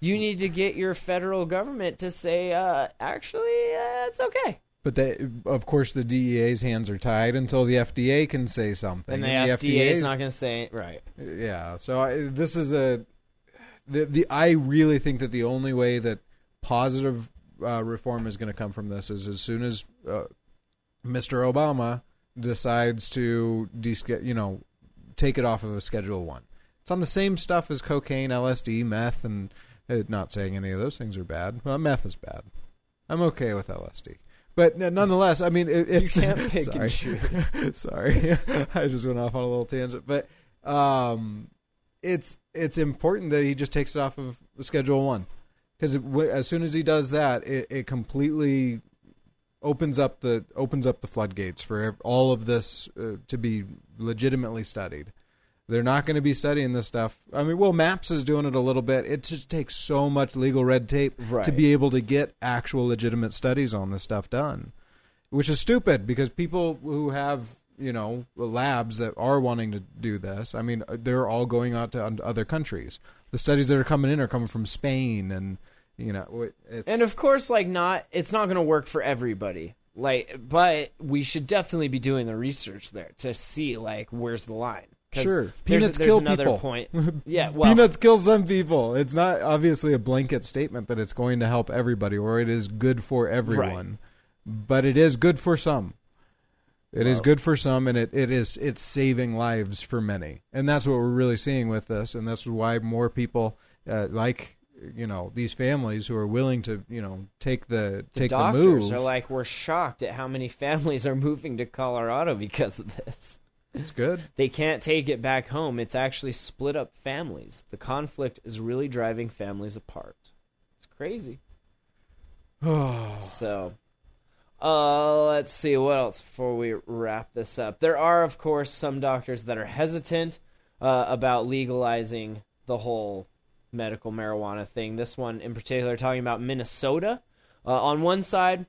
you need to get your federal government to say, uh, actually, uh, it's okay. but they, of course, the DEA's hands are tied until the FDA can say something. And the And FDA is FDA's not going to say it. Right. Yeah, so I, this is a the the I really think that the only way that positive uh, reform is going to come from this is as soon as uh, Mr. Obama decides to desca- you know take it off of a Schedule One. It's on the same stuff as cocaine, LSD, meth, and uh, not saying any of those things are bad. Well, meth is bad. I'm okay with LSD. But nonetheless, I mean, it, it's can't [LAUGHS] pick sorry. and choose. [LAUGHS] Sorry, [LAUGHS] I just went off on a little tangent, but um, it's it's important that he just takes it off of Schedule One because as soon as he does that, it, it completely opens up the opens up the floodgates for all of this uh, to be legitimately studied. They're not going to be studying this stuff. I mean, well, Maps is doing it a little bit. It just takes so much legal red tape to be able to get actual legitimate studies on this stuff done, which is stupid because people who have you know labs that are wanting to do this, I mean, they're all going out to other countries. The studies that are coming in are coming from Spain and you know it's And of course, like, not, it's not going to work for everybody. Like, but we should definitely be doing the research there to see, like, where's the line. Sure. Peanuts there's kill another people. point. [LAUGHS] Yeah. Well, peanuts kill some people. It's not obviously a blanket statement that it's going to help everybody or it is good for everyone, but it is good for some. It is good for some, and it, it is it's saving lives for many, and that's what we're really seeing with this, and that's why more people uh, like you know these families who are willing to you know take the, the take the doctors move. are like, we're shocked at how many [LAUGHS] families are moving to Colorado because of this. it's good. [LAUGHS] They can't take it back home. It's actually split up families. The conflict is really driving families apart. It's crazy. [SIGHS] so, uh, let's see what else before we wrap this up. There are, of course, some doctors that are hesitant uh, about legalizing the whole medical marijuana thing. This one in particular, talking about Minnesota. Uh, on one side,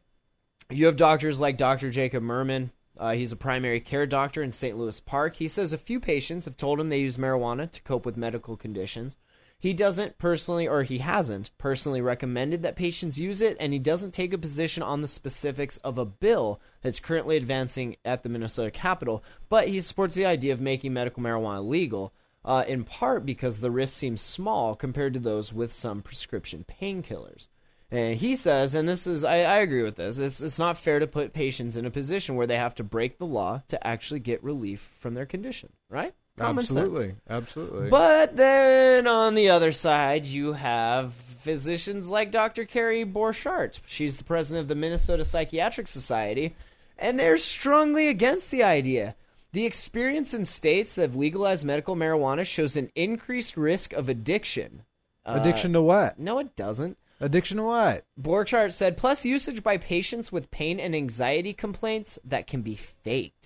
you have doctors like Dr. Jacob Merman. Uh, he's a primary care doctor in St. Louis Park. He says a few patients have told him they use marijuana to cope with medical conditions. He doesn't personally, or he hasn't personally recommended that patients use it, and he doesn't take a position on the specifics of a bill that's currently advancing at the Minnesota Capitol, but he supports the idea of making medical marijuana legal, uh, in part because the risk seems small compared to those with some prescription painkillers. And he says, and this is, I, I agree with this, it's, it's not fair to put patients in a position where they have to break the law to actually get relief from their condition, right? Common sense. Absolutely, absolutely. But then on the other side, you have physicians like Dr. Carrie Borchardt. She's the president of the Minnesota Psychiatric Society, and they're strongly against the idea. The experience in states that have legalized medical marijuana shows an increased risk of addiction. Uh, Addiction to what? No, it doesn't. Addiction to what? Borchardt said, plus usage by patients with pain and anxiety complaints that can be faked.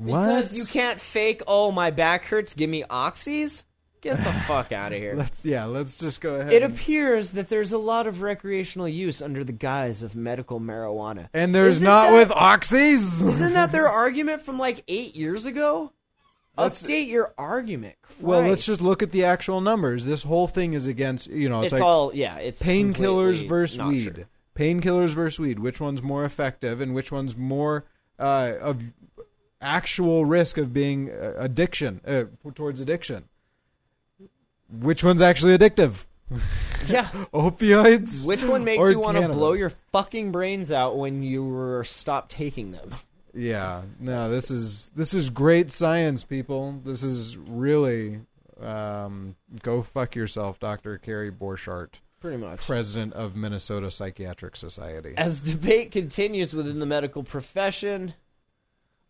What? Because you can't fake, oh, my back hurts, give me oxys? Get the [SIGHS] fuck out of here. Let's yeah. Let's just go ahead. It and- appears that there's a lot of recreational use under the guise of medical marijuana. and there's Isn't not that- with oxys. Isn't that their [LAUGHS] argument from like eight years ago? Let's- Update your argument. Well, let's just look at the actual numbers. This whole thing is against you know It's it's, like all yeah. It's painkillers versus weed. Painkillers versus weed. Which one's more effective, and which one's more uh, of actual risk of being uh, addiction uh, towards addiction? Which one's actually addictive? [LAUGHS] Yeah. Opioids. Which one makes you want to blow your fucking brains out when you were stop taking them? Yeah, no, this is this is great science, people. This is really um, go fuck yourself, Doctor Carrie Borchardt, Pretty much. president of Minnesota Psychiatric Society. As debate continues within the medical profession,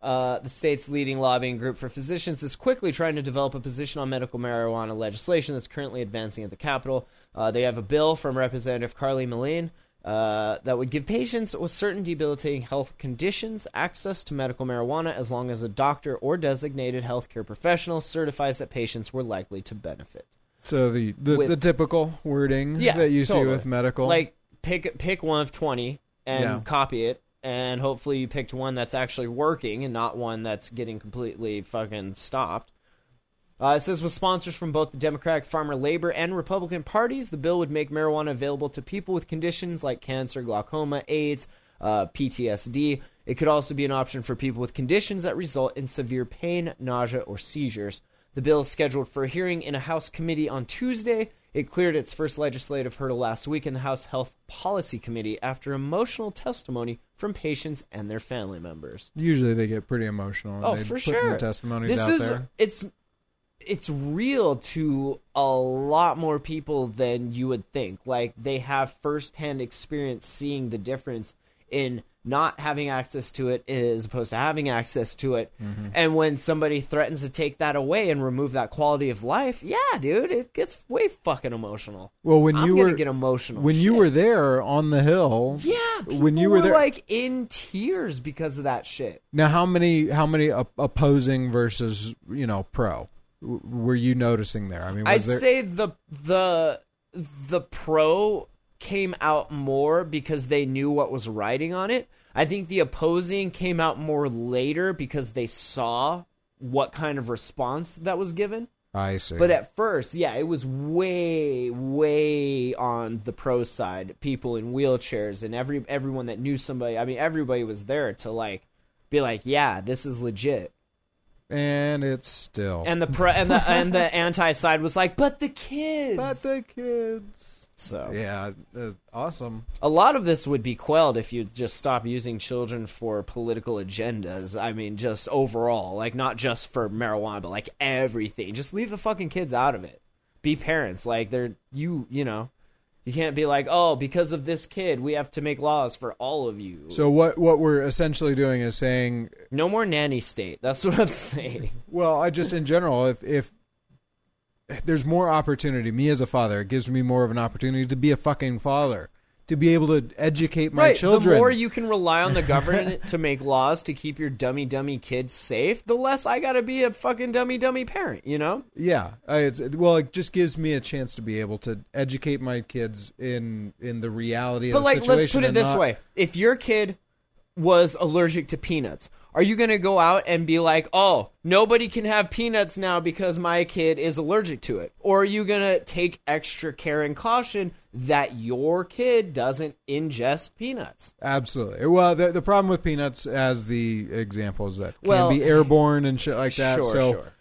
uh, the state's leading lobbying group for physicians is quickly trying to develop a position on medical marijuana legislation that's currently advancing at the Capitol. Uh, they have a bill from Representative Carly Melin uh, that would give patients with certain debilitating health conditions access to medical marijuana as long as a doctor or designated healthcare professional certifies that patients were likely to benefit. So the the, With- the typical wording Yeah, that you see with medical, Like pick pick one of twenty and Yeah. copy it, and hopefully you picked one that's actually working and not one that's getting completely fucking stopped. Uh, it says with sponsors from both the Democratic Farmer Labor and Republican parties, the bill would make marijuana available to people with conditions like cancer, glaucoma, AIDS, uh, PTSD. It could also be an option for people with conditions that result in severe pain, nausea, or seizures. The bill is scheduled for a hearing in a House committee on Tuesday. It cleared its first legislative hurdle last week in the House Health Policy Committee after emotional testimony from patients and their family members. usually they get pretty emotional. and Oh, they for put sure. Their testimonies this out is there. it's it's real to a lot more people than you would think. Like they have firsthand experience seeing the difference in not having access to it as opposed to having access to it. Mm-hmm. And when somebody threatens to take that away and remove that quality of life, yeah, dude, it gets way fucking emotional. Well, when I'm you were get emotional. when you were there on the hill, yeah, when you people were there, like in tears because of that shit. now how many how many op- opposing versus you know pro w- were you noticing there? I mean, was I'd there? say the the the pro came out more because they knew what was writing on it. I think the opposing came out more later because they saw what kind of response that was given. I see. But at first, yeah, it was way, way on the pro side. People in wheelchairs and every everyone that knew somebody. I mean, everybody was there to like be like, yeah, this is legit. and it's still And the pro and the and the [LAUGHS] anti side was like, but the kids. but the kids. So Yeah, awesome. a lot of this would be quelled if you just stop using children for political agendas. I mean, just overall, like not just for marijuana, but like everything. Just leave the fucking kids out of it. Be parents. Like they're you. You know, you can't be like, oh, because of this kid, we have to make laws for all of you. So what what we're essentially doing is saying, no more nanny state. That's what I'm [LAUGHS] saying. well, I just in general, if if there's more opportunity, me as a father, it gives me more of an opportunity to be a fucking father, to be able to educate my right. children. The more you can rely on the government [LAUGHS] to make laws to keep your dummy dummy kids safe, the less I gotta be a fucking dummy dummy parent. You know. Yeah, I, it's, well, it just gives me a chance to be able to educate my kids in in the reality But of the like, situation. let's put it this not- way: if your kid was allergic to peanuts, are you going to go out and be like, "Oh, nobody can have peanuts now because my kid is allergic to it," or are you going to take extra care and caution that your kid doesn't ingest peanuts? Absolutely. Well, the the problem with peanuts, as the example, is that Well- can be airborne and shit like that. [LAUGHS] sure, so sure.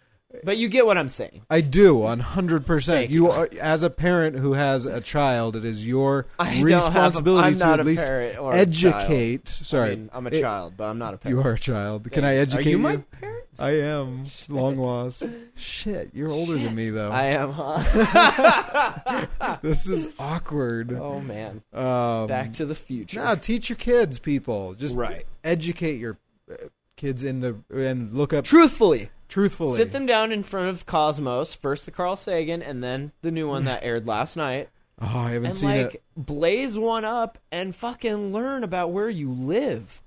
But you get what I'm saying. I do, one hundred percent. Thank You, you. are, as a parent who has a child, it is your I don't have a- responsibility I'm to not at a least parent or a educate. Sorry, I mean, I'm a It- child, but I'm not a parent. You are a child. Can I Are educate you my parent? I am. [LAUGHS] Long lost. Shit, you're older than me though. I am, huh? [LAUGHS] this is awkward. [LAUGHS] oh man, Um, Back to the Future. No, teach your kids, people. Just Right. educate your uh, kids in the and look up Truthfully, truthfully. Sit them down in front of Cosmos, first the Carl Sagan, and then the new one that aired last night, Oh, I haven't and seen like it. blaze one up and fucking learn about where you live.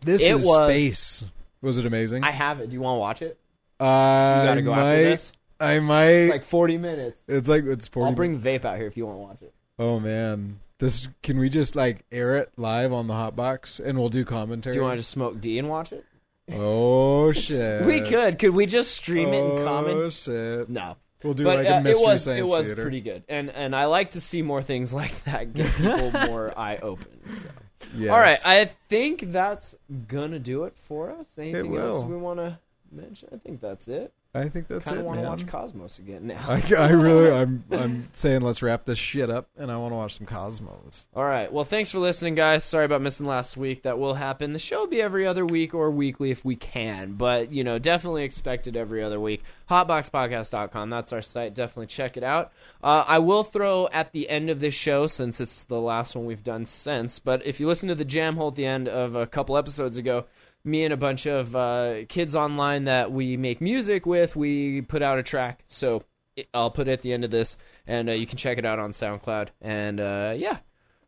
This it is was- space. Was it amazing? I have it. Do you want to watch it? Uh, I gotta go might, after this? I might. It's like forty minutes. it's like it's 40 I'll bring vape out here if you want to watch it. Oh man, this can we just like air it live on the hot box and we'll do commentary. Do you want to just smoke D and watch it? Oh [LAUGHS] shit. we could. Could we just stream it and Oh shit. No. We'll do but like uh, a mystery it was science it was theater. pretty good, and and I like to see more things [LAUGHS] like that get people [LAUGHS] more eye open. So. Yes. All right, I think that's gonna do it for us. Anything else we want to mention? I think that's it. I think that's Kind it, of want to watch Cosmos again now. [LAUGHS] I, I really, [LAUGHS] I'm, I'm saying let's wrap this shit up, and I want to watch some Cosmos. All right. Well, thanks for listening, guys. Sorry about missing last week. That will happen. The show will be every other week or weekly if we can, but you know, definitely expect it every other week. Hotboxpodcast.com. That's our site. Definitely check it out. Uh, I will throw at the end of this show, since it's the last one we've done since. But if you listen to the jam hole at the end of a couple episodes ago, me and a bunch of uh, kids online that we make music with, we put out a track. So I'll put it at the end of this, and uh, you can check it out on SoundCloud. And uh, yeah,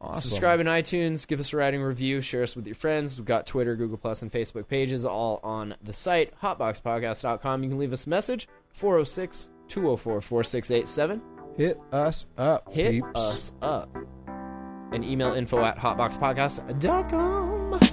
Awesome. Subscribe in iTunes, give us a rating review, share us with your friends. We've got Twitter, Google Plus, and Facebook pages all on the site, hotboxpodcast.com. You can leave us a message, 406 204 4687. Hit us up. Hit peeps. us up. And email info at hotboxpodcast.com.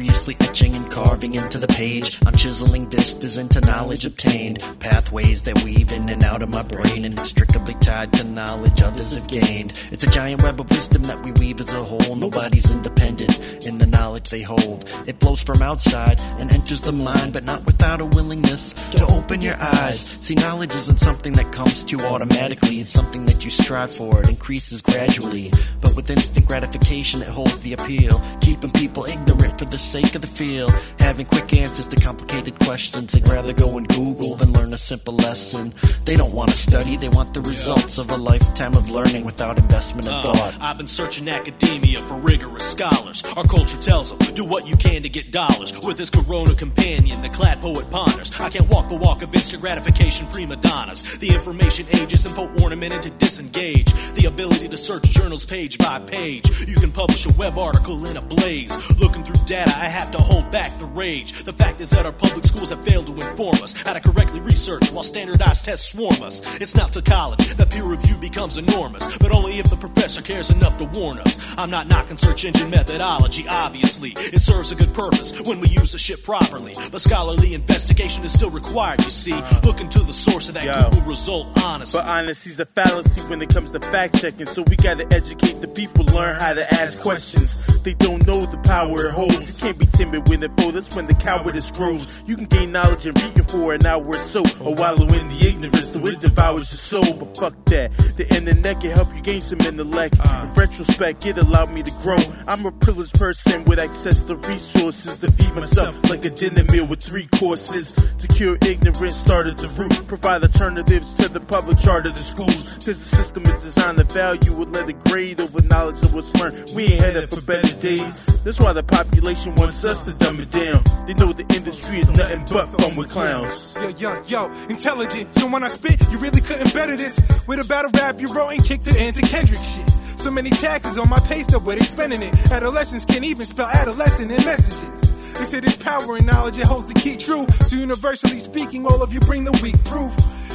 Furiously etching and carving into the page. I'm chiseling vistas into knowledge obtained. Pathways that weave in and out of my brain, inextricably tied to knowledge others have gained. It's a giant web of wisdom that we weave as a whole. Nobody's independent in the knowledge they hold. It flows from outside and enters the mind, but not without a willingness to open your eyes. See, knowledge isn't something that comes to you automatically, it's something that you strive for. It increases gradually, but with instant gratification, it holds the appeal. Keeping people ignorant for the sake of the feel. Having quick answers to complicated questions. They'd rather go and Google than learn a simple lesson. They don't want to study, they want the results of a lifetime of learning without investment of Uh, thought. I've been searching academia for rigorous scholars. Our culture tells them, do what you can to get dollars. With this corona companion, the clad poet ponders. I can't walk the walk of instant gratification prima donnas. The information ages, info ornamented to disengage. The ability to search journals page by page. You can publish a web article in a blaze. Looking through data, I have to hold back the rage. The fact is that our public schools have failed to inform us how to correctly research while standardized tests swarm us. It's not to college that peer review becomes enormous, but only if the professor cares enough to warn us. I'm not knocking search engine methodology, obviously. It serves a good purpose when we use the shit properly. But scholarly investigation is still required, you see. Looking to the source of that Yo. Google result, honestly. But honesty's a fallacy when it comes to fact checking. So we gotta educate the people, learn how to ask questions. They don't know the power it holds. You can't be timid when it falls. That's when the cowardice grows. You can gain knowledge and reading for an hour or so, or wallow in the ignorance, so it devours your soul. But fuck that. The internet can help you gain some intellect. In retrospect, it allowed me to grow. I'm a privileged person with access to resources to feed myself like a dinner meal with three courses. To cure ignorance, start at the root. Provide alternatives to the public charter to schools. Cause the system is designed to value a letter grade over knowledge that was learned. We ain't headed for better days. That's why the population wants us to dumb it down. They know the industry is nothing but fun with clowns. Yo, yo, yo, intelligent. So when I spit, you really couldn't better this. With a battle rap you wrote and kicked it into Kendrick shit. So many taxes on my pay stub where they spending it. Adolescents can't even spell adolescent in messages. They say there's power in knowledge, it holds the key true. So universally speaking, all of you bring the weak proof.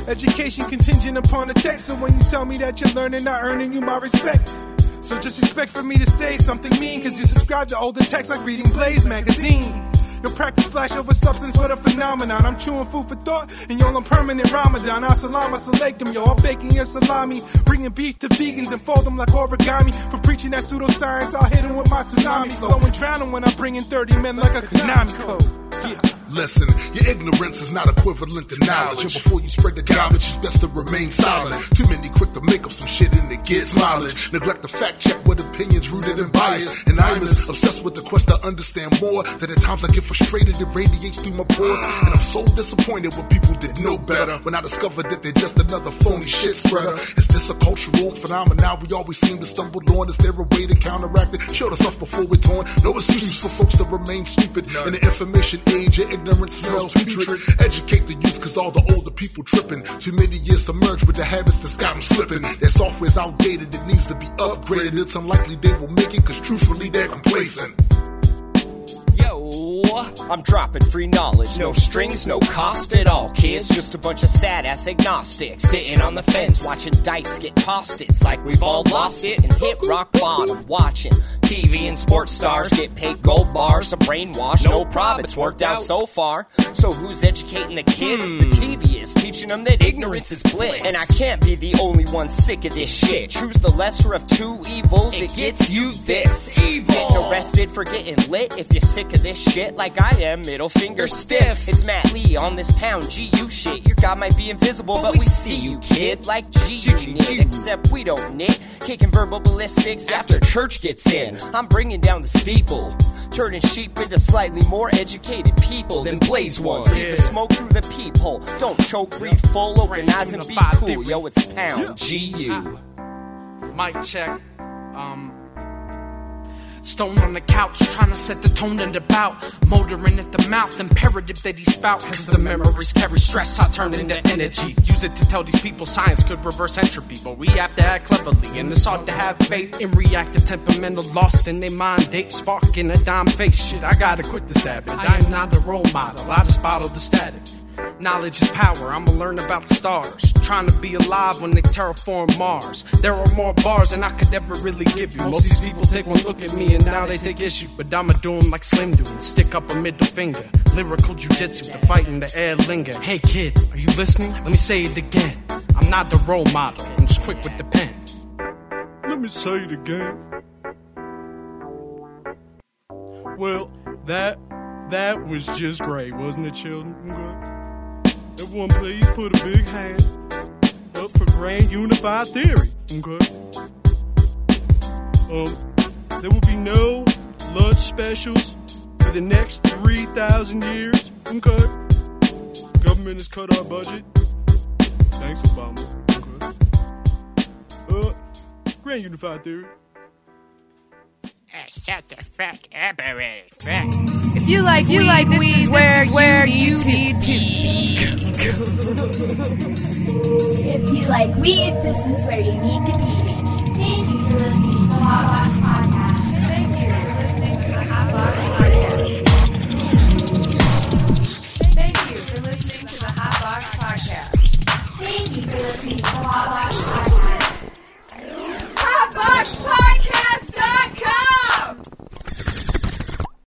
Education contingent upon the text. So when you tell me that you're learning, not earning you my respect. So just expect for me to say something mean, cause you subscribe to older texts like reading Blaze magazine. Your practice flash over substance, what a phenomenon. I'm chewing food for thought, and y'all on permanent Ramadan. Assalamu alaikum, yo. I'm baking your salami, bringing beef to vegans and fold them like origami. For preaching that pseudoscience, I'll hit 'em with my tsunami flow and when I bring in 30 men like a Konami code. Listen, your ignorance is not equivalent to knowledge. And before you spread the garbage, it's best to remain silent. Too many quick to make up some shit and it gets mileage. Neglect the fact check what opinions rooted in bias. And I'm as obsessed with the quest to understand more that at times I get frustrated, it radiates through my pores. And I'm so disappointed when people did know better. When I discovered that they're just another phony shit spreader. Is this a cultural phenomenon we always seem to stumble on? Is there a way to counteract it? Showed us off before we're torn. No excuse for folks to remain stupid. In the information age, ignorance smells putrid. Educate the youth, cause all the older people tripping. Too many years submerged with the habits that's got them slipping. Their software's outdated, it needs to be upgraded. It's unlikely they will make it, cause truthfully they're complacent. I'm dropping free knowledge. No strings, no cost at all, kids. Just a bunch of sad ass agnostics sitting on the fence watching dice get tossed. It's like we've all lost it and hit rock bottom. Watching TV and sports stars get paid gold bars. A brainwash, no problem. It's worked out so far. So who's educating the kids? The hmm. TV is teaching them that ignorance is bliss. And I can't be the only one sick of this shit. Choose the lesser of two evils. It gets you this. evil. Getting arrested for getting lit. If you're sick of this shit like I am, middle finger stiff. It's Matt Lee on this pound GU shit. Your God might be invisible, but we see you, kid. Like G unit, except we don't knit. Kicking verbal ballistics after church gets in. I'm bringing down the steeple. Turning sheep into slightly more educated people than Blaze ones. See the smoke through the peephole. Don't choke, breathe full, open eyes and be cool. Yo, it's pound GU. Mic check. Um. Stone on the couch, trying to set the tone and the bout. Motoring at the mouth, imperative that he spout. Cause the memories carry stress, I turn into energy. Use it to tell these people science could reverse entropy. But we have to act cleverly, and it's hard to have faith in reactive temperamental lost in their mind. Date sparking a dime face shit. I gotta quit this habit. I am not a role model, I just bottle the static. Knowledge is power, I'ma learn about the stars. Trying to be alive when they terraform Mars. There are more bars than I could ever really give you. Most these people take one look at me and now they take issue. But I'ma do do 'em like Slim do and stick up a middle finger. Lyrical jujitsu, the fight in the air linger. Hey kid, are you listening? Let me say it again. I'm not the role model, I'm just quick with the pen. Let me say it again. Well, that that was just great, wasn't it, children? Everyone, please put a big hand up for Grand Unified Theory. Okay. Um, there will be no lunch specials for the next three thousand years. Okay. Government has cut our budget. Thanks, Obama. Okay. Uh, Grand Unified Theory shut the fuck up If you like, you like this is where, where you, need to be. if you like weed, this is where you need to be. Thank you for listening to the Hot Podcast. Thank you for listening to the Hot Podcast. Thank you for listening to the Hot Box Podcast. Thank you for listening to the Hot Box Podcast. Hot Box Podcast.